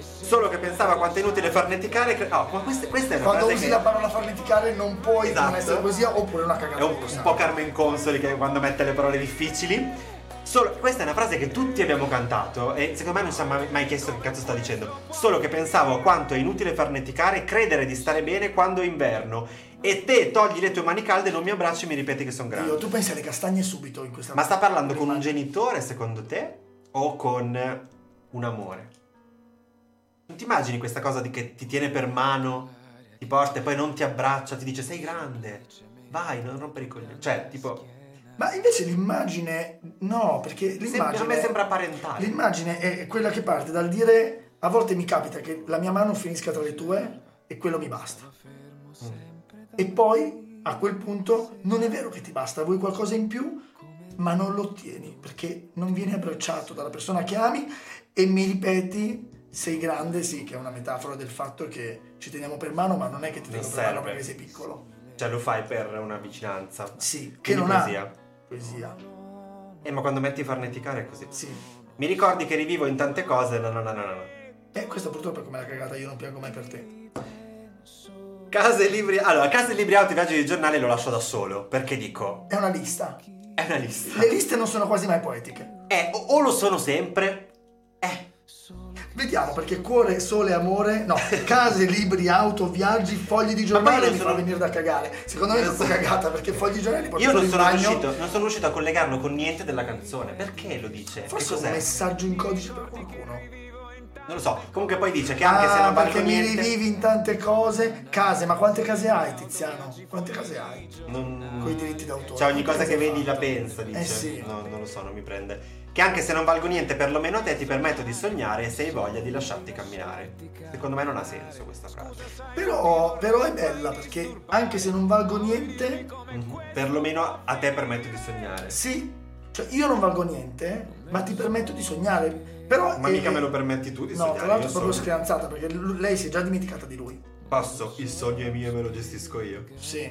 B: Solo che pensava quanto è inutile farneticare. cre- Oh, ma questa, questa è una
C: quando usi
B: che
C: la parola farneticare non puoi
B: Esatto.
C: non essere poesia oppure una cagata
B: è un, un po' Carmen Consoli che quando mette le parole difficili. Solo, questa è una frase che tutti abbiamo cantato e secondo me non ci siamo mai, mai chiesto che cazzo sta dicendo. Solo che pensavo a quanto è inutile farneticare e credere di stare bene quando è inverno. E te togli le tue mani calde, non mi abbracci e mi ripeti che sono grandi.
C: Dio, tu pensi alle castagne subito in questa
B: Ma sta parlando con un genitore secondo te? O con un amore? Non ti immagini questa cosa di che ti tiene per mano, ti porta e poi non ti abbraccia, ti dice sei grande, vai, non rompere i coglioni. Cioè, tipo,
C: Ma invece l'immagine no, perché l'immagine
B: a me sembra parentale.
C: L'immagine è quella che parte dal dire a volte mi capita che la mia mano finisca tra le tue e quello mi basta. E poi a quel punto non è vero che ti basta, vuoi qualcosa in più, ma non lo ottieni perché non vieni abbracciato dalla persona che ami e mi ripeti sei grande, sì, che è una metafora del fatto che ci teniamo per mano, ma non è che ti tengo per mano perché sei piccolo.
B: Cioè, lo fai per una vicinanza.
C: Sì, che non
B: poesia.
C: ha poesia.
B: Eh, ma quando metti farneticare è così.
C: Sì.
B: Mi ricordi che rivivo in tante cose, no, no, no, no, no.
C: E questa purtroppo è come la cagata, io non piango mai per te.
B: Case, libri... Allora, case, libri, auto, viaggi di giornale lo lascio da solo, perché dico,
C: È una lista.
B: è una lista.
C: Le liste non sono quasi mai poetiche.
B: Eh, o, o lo sono sempre, eh,
C: Vediamo perché cuore, sole, amore, no, case, *laughs* libri, auto, viaggi, fogli di giornale
B: io
C: mi
B: sono-
C: fa venire da cagare. Secondo me è troppo cagata perché fogli di giornale
B: Io non sono, riuscito, non sono riuscito a collegarlo con niente della canzone. Perché lo dice?
C: Forse è un messaggio in codice per qualcuno.
B: Non lo so. Comunque poi dice che anche se
C: Ah,
B: non valgo
C: perché mi
B: niente.
C: rivivi in tante cose. Case, ma quante case hai, Tiziano? Quante case hai?
B: Non...
C: Con i diritti d'autore.
B: Cioè ogni cosa che vedi la pensa, dice.
C: Eh sì.
B: No, non lo so, non mi prende. Che anche se non valgo niente, perlomeno a te ti permetto di sognare e se hai voglia di lasciarti camminare. Secondo me non ha senso questa frase.
C: Però, però è bella perché anche se non valgo niente,
B: Mhm. Perlomeno a te permetto di sognare.
C: sì, cioè io non valgo niente, ma ti permetto di sognare. Però
B: Ma
C: è-
B: mica me lo permetti tu di
C: No,
B: sognare.
C: tra l'altro è proprio
B: sogno.
C: scrianzata perché l- lei si è già dimenticata di lui.
B: Passo, il sogno è mio e me lo gestisco io.
C: Sì,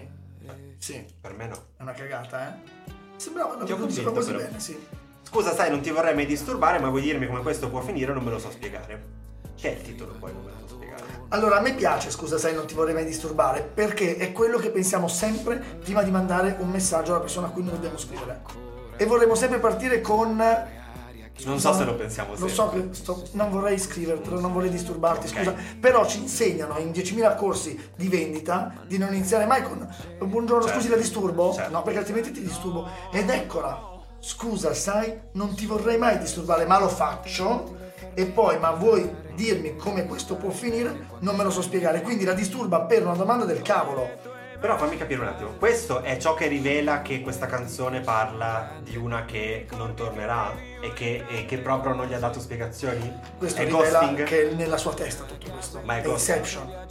C: sì,
B: Per me no.
C: è una cagata, eh. Sembrava una
B: Ti ho
C: cosa quasi
B: però.
C: bene, sì.
B: Scusa, sai, non ti vorrei mai disturbare, ma vuoi dirmi come questo può finire? Non me lo so spiegare. Che è il titolo poi, non me lo so spiegare.
C: Allora, a me piace, scusa sai, non ti vorrei mai disturbare, perché è quello che pensiamo sempre prima di mandare un messaggio alla persona a cui noi dobbiamo scrivere. E vorremmo sempre partire con...
B: Non so se lo pensiamo
C: Lo
B: sempre.
C: so che sto- non vorrei scrivertelo, non vorrei disturbarti,
B: Ok.
C: scusa, però ci insegnano in 10.000 corsi di vendita di non iniziare mai con buongiorno,
B: Certo.
C: scusi la disturbo?
B: Certo.
C: No, perché altrimenti ti disturbo. Ed eccola, scusa, sai, non ti vorrei mai disturbare, ma lo faccio. E poi, ma vuoi dirmi come questo può finire? Non me lo so spiegare. Quindi la disturba per una domanda del cavolo.
B: Però fammi capire un attimo, questo è ciò che rivela che questa canzone parla di una che non tornerà e che, e che proprio non gli ha dato spiegazioni?
C: Questo
B: è
C: rivela
B: ghosting?
C: che è nella sua testa tutto questo.
B: Ma è
C: è. Inception.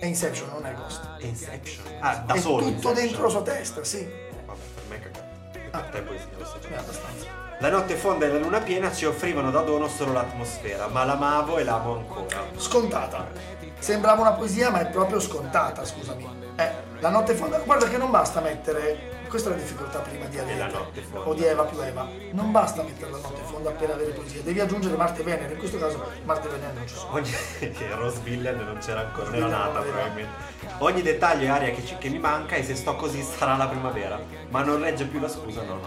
C: È Inception, non è Ghost.
B: È Inception. Ah, da
C: è
B: solo.
C: tutto
B: Inception.
C: dentro la sua testa, sì.
B: Vabbè, per me è cagato. Per te è poesia, lo so già.
C: È abbastanza.
B: La notte fonda e la luna piena ci offrivano da dono solo l'atmosfera, ma l'amavo e l'amo ancora.
C: Scontata. Sembrava una poesia, ma è proprio scontata, scusami. La notte fonda. Guarda che non basta mettere. Questa è la difficoltà prima di Ariete o di Eva più Eva. Non basta mettere la notte fonda per avere poesia, devi aggiungere Marte e Venere. In questo caso Marte e Venere non ci sono.
B: Ogni... *laughs* che Rose Villain non c'era ancora, non era nata probabilmente. Ogni dettaglio e aria che, ci- che mi manca e se sto così sarà la primavera. Ma non regge più la scusa, no.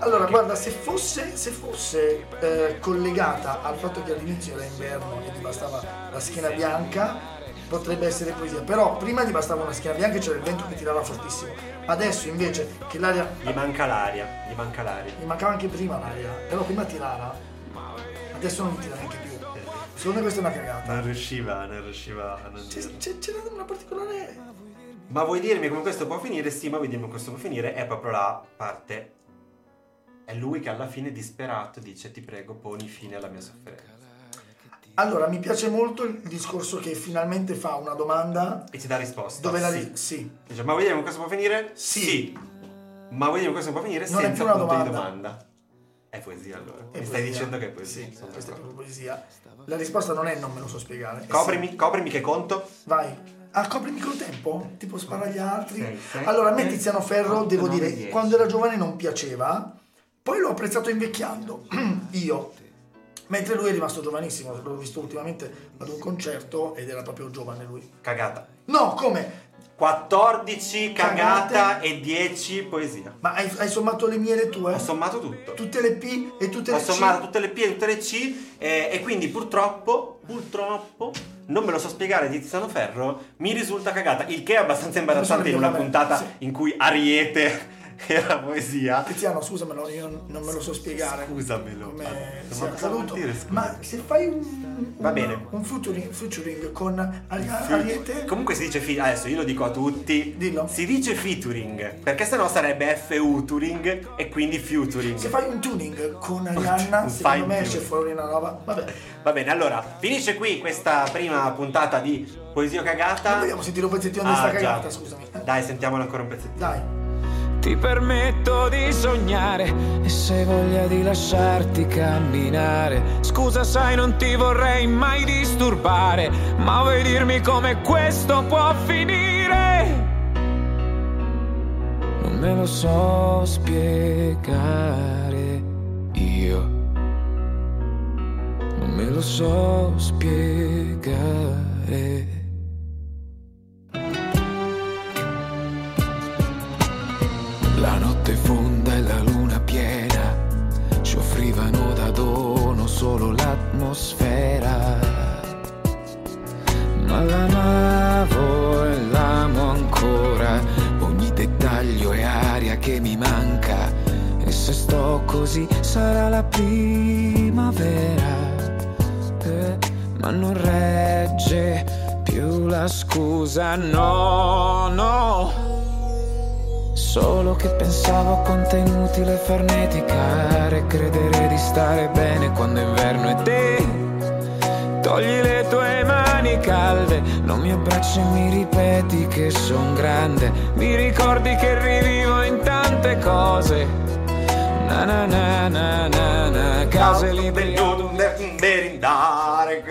C: Allora, guarda, se fosse, se fosse eh, collegata al fatto che all'inizio era inverno e gli bastava la schiena bianca, potrebbe essere poesia. Però prima gli bastava una schiena bianca e c'era il vento che tirava fortissimo. Adesso invece che l'aria.
B: Gli manca l'aria, gli manca l'aria.
C: Mi mancava anche prima l'aria, però prima tirava. Adesso non tira neanche più. Secondo me questa è una cagata.
B: Non riusciva, non riusciva a non
C: C'è,
B: dirlo.
C: c'è- c'era una particolare.
B: Ma vuoi dirmi come questo può finire? Sì, ma vuoi dirmi come questo può finire? È proprio la parte. È lui che alla fine, disperato, dice: Ti prego, poni fine alla mia sofferenza.
C: Allora, mi piace molto il discorso che finalmente fa una domanda
B: E ti dà risposta.
C: dove la
B: sì.
C: sì.
B: Dice, ma come questo può finire?
C: Sì.
B: Ma vuoi dirmi come questo può finire?
C: Non è
B: senza
C: più una
B: punto di
C: domanda.
B: domanda. È poesia allora.
C: È
B: Mi stai
C: poesia.
B: dicendo che è poesia.
C: Sì,
B: sono
C: questa è proprio poesia. La risposta non è non me lo so spiegare. è
B: Coprimi, coprimi che conto.
C: sì. Vai. Ah, coprimi col tempo? Tipo spara agli altri?
B: Sei, sei,
C: allora, a me
B: sei,
C: Tiziano Ferro,
B: otto,
C: devo
B: nove,
C: dire,
B: dieci.
C: quando era giovane non piaceva, poi l'ho apprezzato invecchiando. *clears throat* Io. Mentre lui è rimasto giovanissimo, l'ho visto ultimamente ad un concerto ed era proprio giovane lui.
B: Cagata.
C: No, come?
B: 14 cagata
C: Cagate.
B: e 10 poesia.
C: Ma hai, hai sommato le mie e le tue?
B: Ho sommato tutto.
C: Tutte le P e tutte
B: Ho
C: le C?
B: sommato tutte le P e tutte le C eh, e quindi purtroppo, purtroppo, non me lo so spiegare di Tiziano Ferro, mi risulta cagata, il che è abbastanza imbarazzante in una puntata
C: sì.
B: in cui Ariete *laughs* era poesia.
C: Tiziano, scusamelo, io non, me lo so spiegare.
B: Scusamelo. Ma- ma cosa vuol dire, scusa?
C: Ma se fai un,
B: Va
C: un-
B: bene.
C: un featuring, featuring con Ari- Ariete,
B: Comunque si dice fi- adesso io lo dico a tutti.
C: Dillo.
B: Si dice featuring, perché sennò sarebbe FU-turing e quindi futuring.
C: se fai un tuning con Arianna, secondo me esce fuori una roba. Vabbè,
B: Va bene, allora, finisce qui questa prima puntata di Poesia Cagata.
C: non vogliamo sentire un pezzettino di
B: Ah,
C: sta
B: già.
C: cagata, scusami. Eh,
B: Dai, sentiamola ancora un pezzettino.
C: Dai.
H: Ti permetto di sognare e se voglia di lasciarti camminare. Scusa, sai, non ti vorrei mai disturbare, ma vuoi dirmi come questo può finire? Non me lo so spiegare io. Non me lo so spiegare. L'atmosfera. Ma l'amavo e l'amo ancora, ogni dettaglio è aria che mi manca. E se sto così sarà la primavera. Eh, ma non regge più la scusa, no, no. Solo che pensavo con te è inutile farneticare e credere di stare bene quando è inverno e te. Togli le tue mani calde, non mi abbracci e mi ripeti che son grande, mi ricordi che rivivo in tante cose, na na na na na na, case libere.
B: berindare,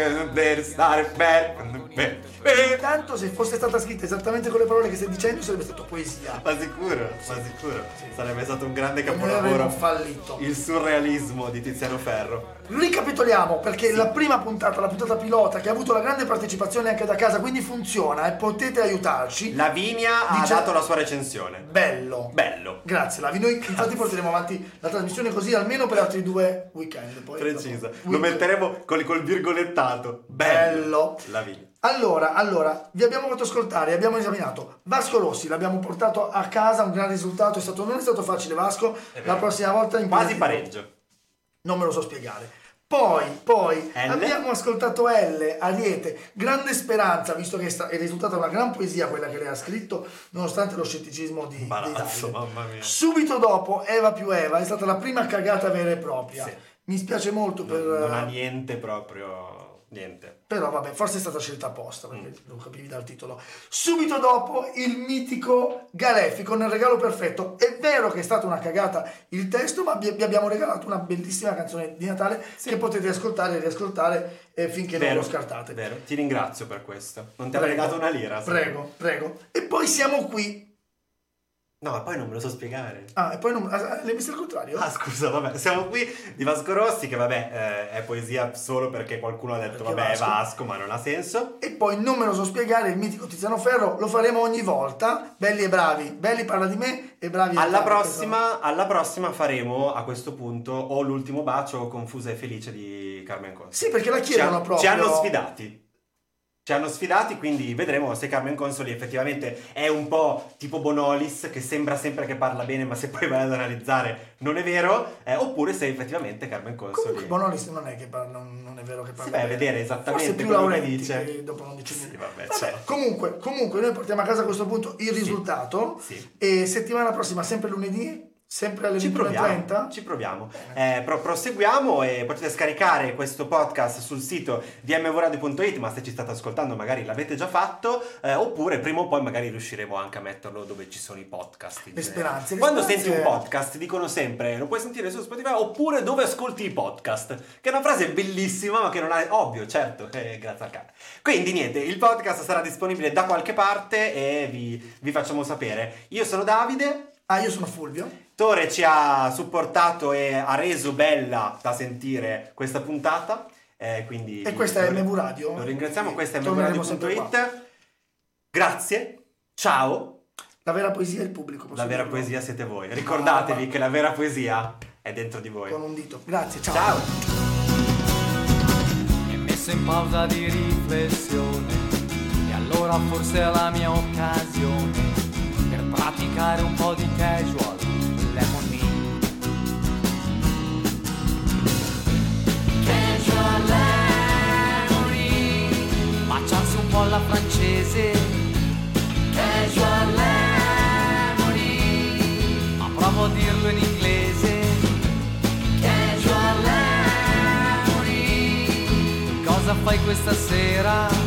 B: stare bene, Beh.
C: Intanto se fosse stata scritta esattamente con le parole che stai dicendo sarebbe stato poesia.
B: Ma sicuro, ma sicuro. Sarebbe stato un grande
C: E
B: capolavoro.
C: fallito.
B: Il surrealismo di Tiziano Ferro.
C: Ricapitoliamo perché la prima puntata, la puntata pilota, che ha avuto la grande partecipazione anche da casa, quindi funziona e potete aiutarci.
B: Lavinia ha
C: Dice-
B: dato la sua recensione.
C: Bello.
B: Bello.
C: Grazie Lavi, noi infatti porteremo avanti la trasmissione così almeno per altri due weekend. Poi
B: Preciso.
C: dopo-
B: Lo metteremo col, col virgolettato. Bello.
C: Bello.
B: Lavinia.
C: Allora, allora, vi abbiamo fatto ascoltare, abbiamo esaminato Vasco Rossi, l'abbiamo portato a casa, un gran risultato, è stato, non è stato facile Vasco, la prossima volta
B: Quasi
C: impegnativo.
B: pareggio.
C: Non me lo so spiegare. Poi, poi
B: L?
C: abbiamo ascoltato L, Ariete, grande speranza, visto che è sta- è risultata una gran poesia quella che lei ha scritto, nonostante lo scetticismo di, di
B: Imbarazzo,
C: Davide.
B: mamma mia.
C: Subito dopo, Eva più Eva, è stata la prima cagata vera e propria.
B: Sì.
C: Mi spiace molto per...
B: Non, non ha niente proprio. Niente.
C: Però vabbè, forse è stata scelta apposta, perché
B: Mm.
C: lo capivi dal titolo. Subito dopo il mitico Galefico nel regalo perfetto. È vero che è stata una cagata il testo, ma vi abbiamo regalato una bellissima canzone di Natale che potete ascoltare e riascoltare eh, finché non lo scartate.
B: Vero. Ti ringrazio per questo. Non ti avrei
C: Prego,
B: dato una lira.
C: Prego, prego. E poi siamo qui.
B: No, ma poi non me lo so spiegare.
C: Ah, e poi non... ah, l'hai visto al contrario?
B: Ah, scusa, vabbè, siamo qui di Vasco Rossi, che vabbè, eh, è poesia solo perché qualcuno ha detto,
C: Perché
B: vabbè,
C: Vasco.
B: è Vasco, ma non ha senso.
C: E poi non me lo so spiegare, il mitico Tiziano Ferro lo faremo ogni volta. Belli e bravi. Belli parla di me e bravi
B: Alla
C: parla-
B: prossima, alla prossima faremo a questo punto o l'ultimo bacio o confusa e felice di Carmen Consoli.
C: Sì, perché la
B: Ci,
C: chiedono
B: han-
C: proprio.
B: ci hanno sfidati. Ci hanno sfidati, quindi vedremo se Carmen Consoli effettivamente è un po' tipo Bonolis, che sembra sempre che parla bene, ma se poi vai ad analizzare non è vero, eh, oppure se effettivamente Carmen Consoli...
C: Comunque Bonolis non è che parla, non, non è vero che parla.
B: Si
C: bene.
B: vedere esattamente
C: Forse più
B: quello che dice.
C: che dopo non dice niente.
B: Sì, vabbè,
C: Vabbè,
B: certo.
C: comunque, comunque noi portiamo a casa a questo punto il risultato
B: Sì.
C: e settimana prossima sempre lunedì, sempre alle
B: Ci proviamo,
C: 21.30.
B: ci proviamo. Eh, pro- proseguiamo e potete scaricare questo podcast sul sito di mvradio.it, ma se ci state ascoltando magari l'avete già fatto, eh, oppure prima o poi magari riusciremo anche a metterlo dove ci sono i podcast.
C: Le speranze, le
B: Quando
C: speranze-
B: senti un podcast dicono sempre lo puoi sentire su Spotify oppure dove ascolti i podcast, che è una frase bellissima ma che non ha... Ovvio, certo, eh, grazie al cane. Quindi niente, il podcast sarà disponibile da qualche parte e vi, vi facciamo sapere. Io sono Davide.
C: Ah, io sono Fulvio.
B: Tore ci ha supportato e ha reso bella da sentire questa puntata. eh, quindi
C: E questa è
B: lo-
C: MV Radio.
B: Lo ringraziamo, questa è mvradio.it. Grazie, ciao.
C: La vera poesia è il pubblico.
B: La vera
C: dirlo?
B: poesia siete voi. Ricordatevi che la vera poesia è dentro di voi.
C: Con un dito. Grazie, ciao.
B: Ciao.
I: è messo in pausa di riflessione e allora forse è la mia occasione per praticare un po' di casual po' alla francese. Casual lemony ma provo a dirlo in inglese. Casual lemony cosa fai questa sera?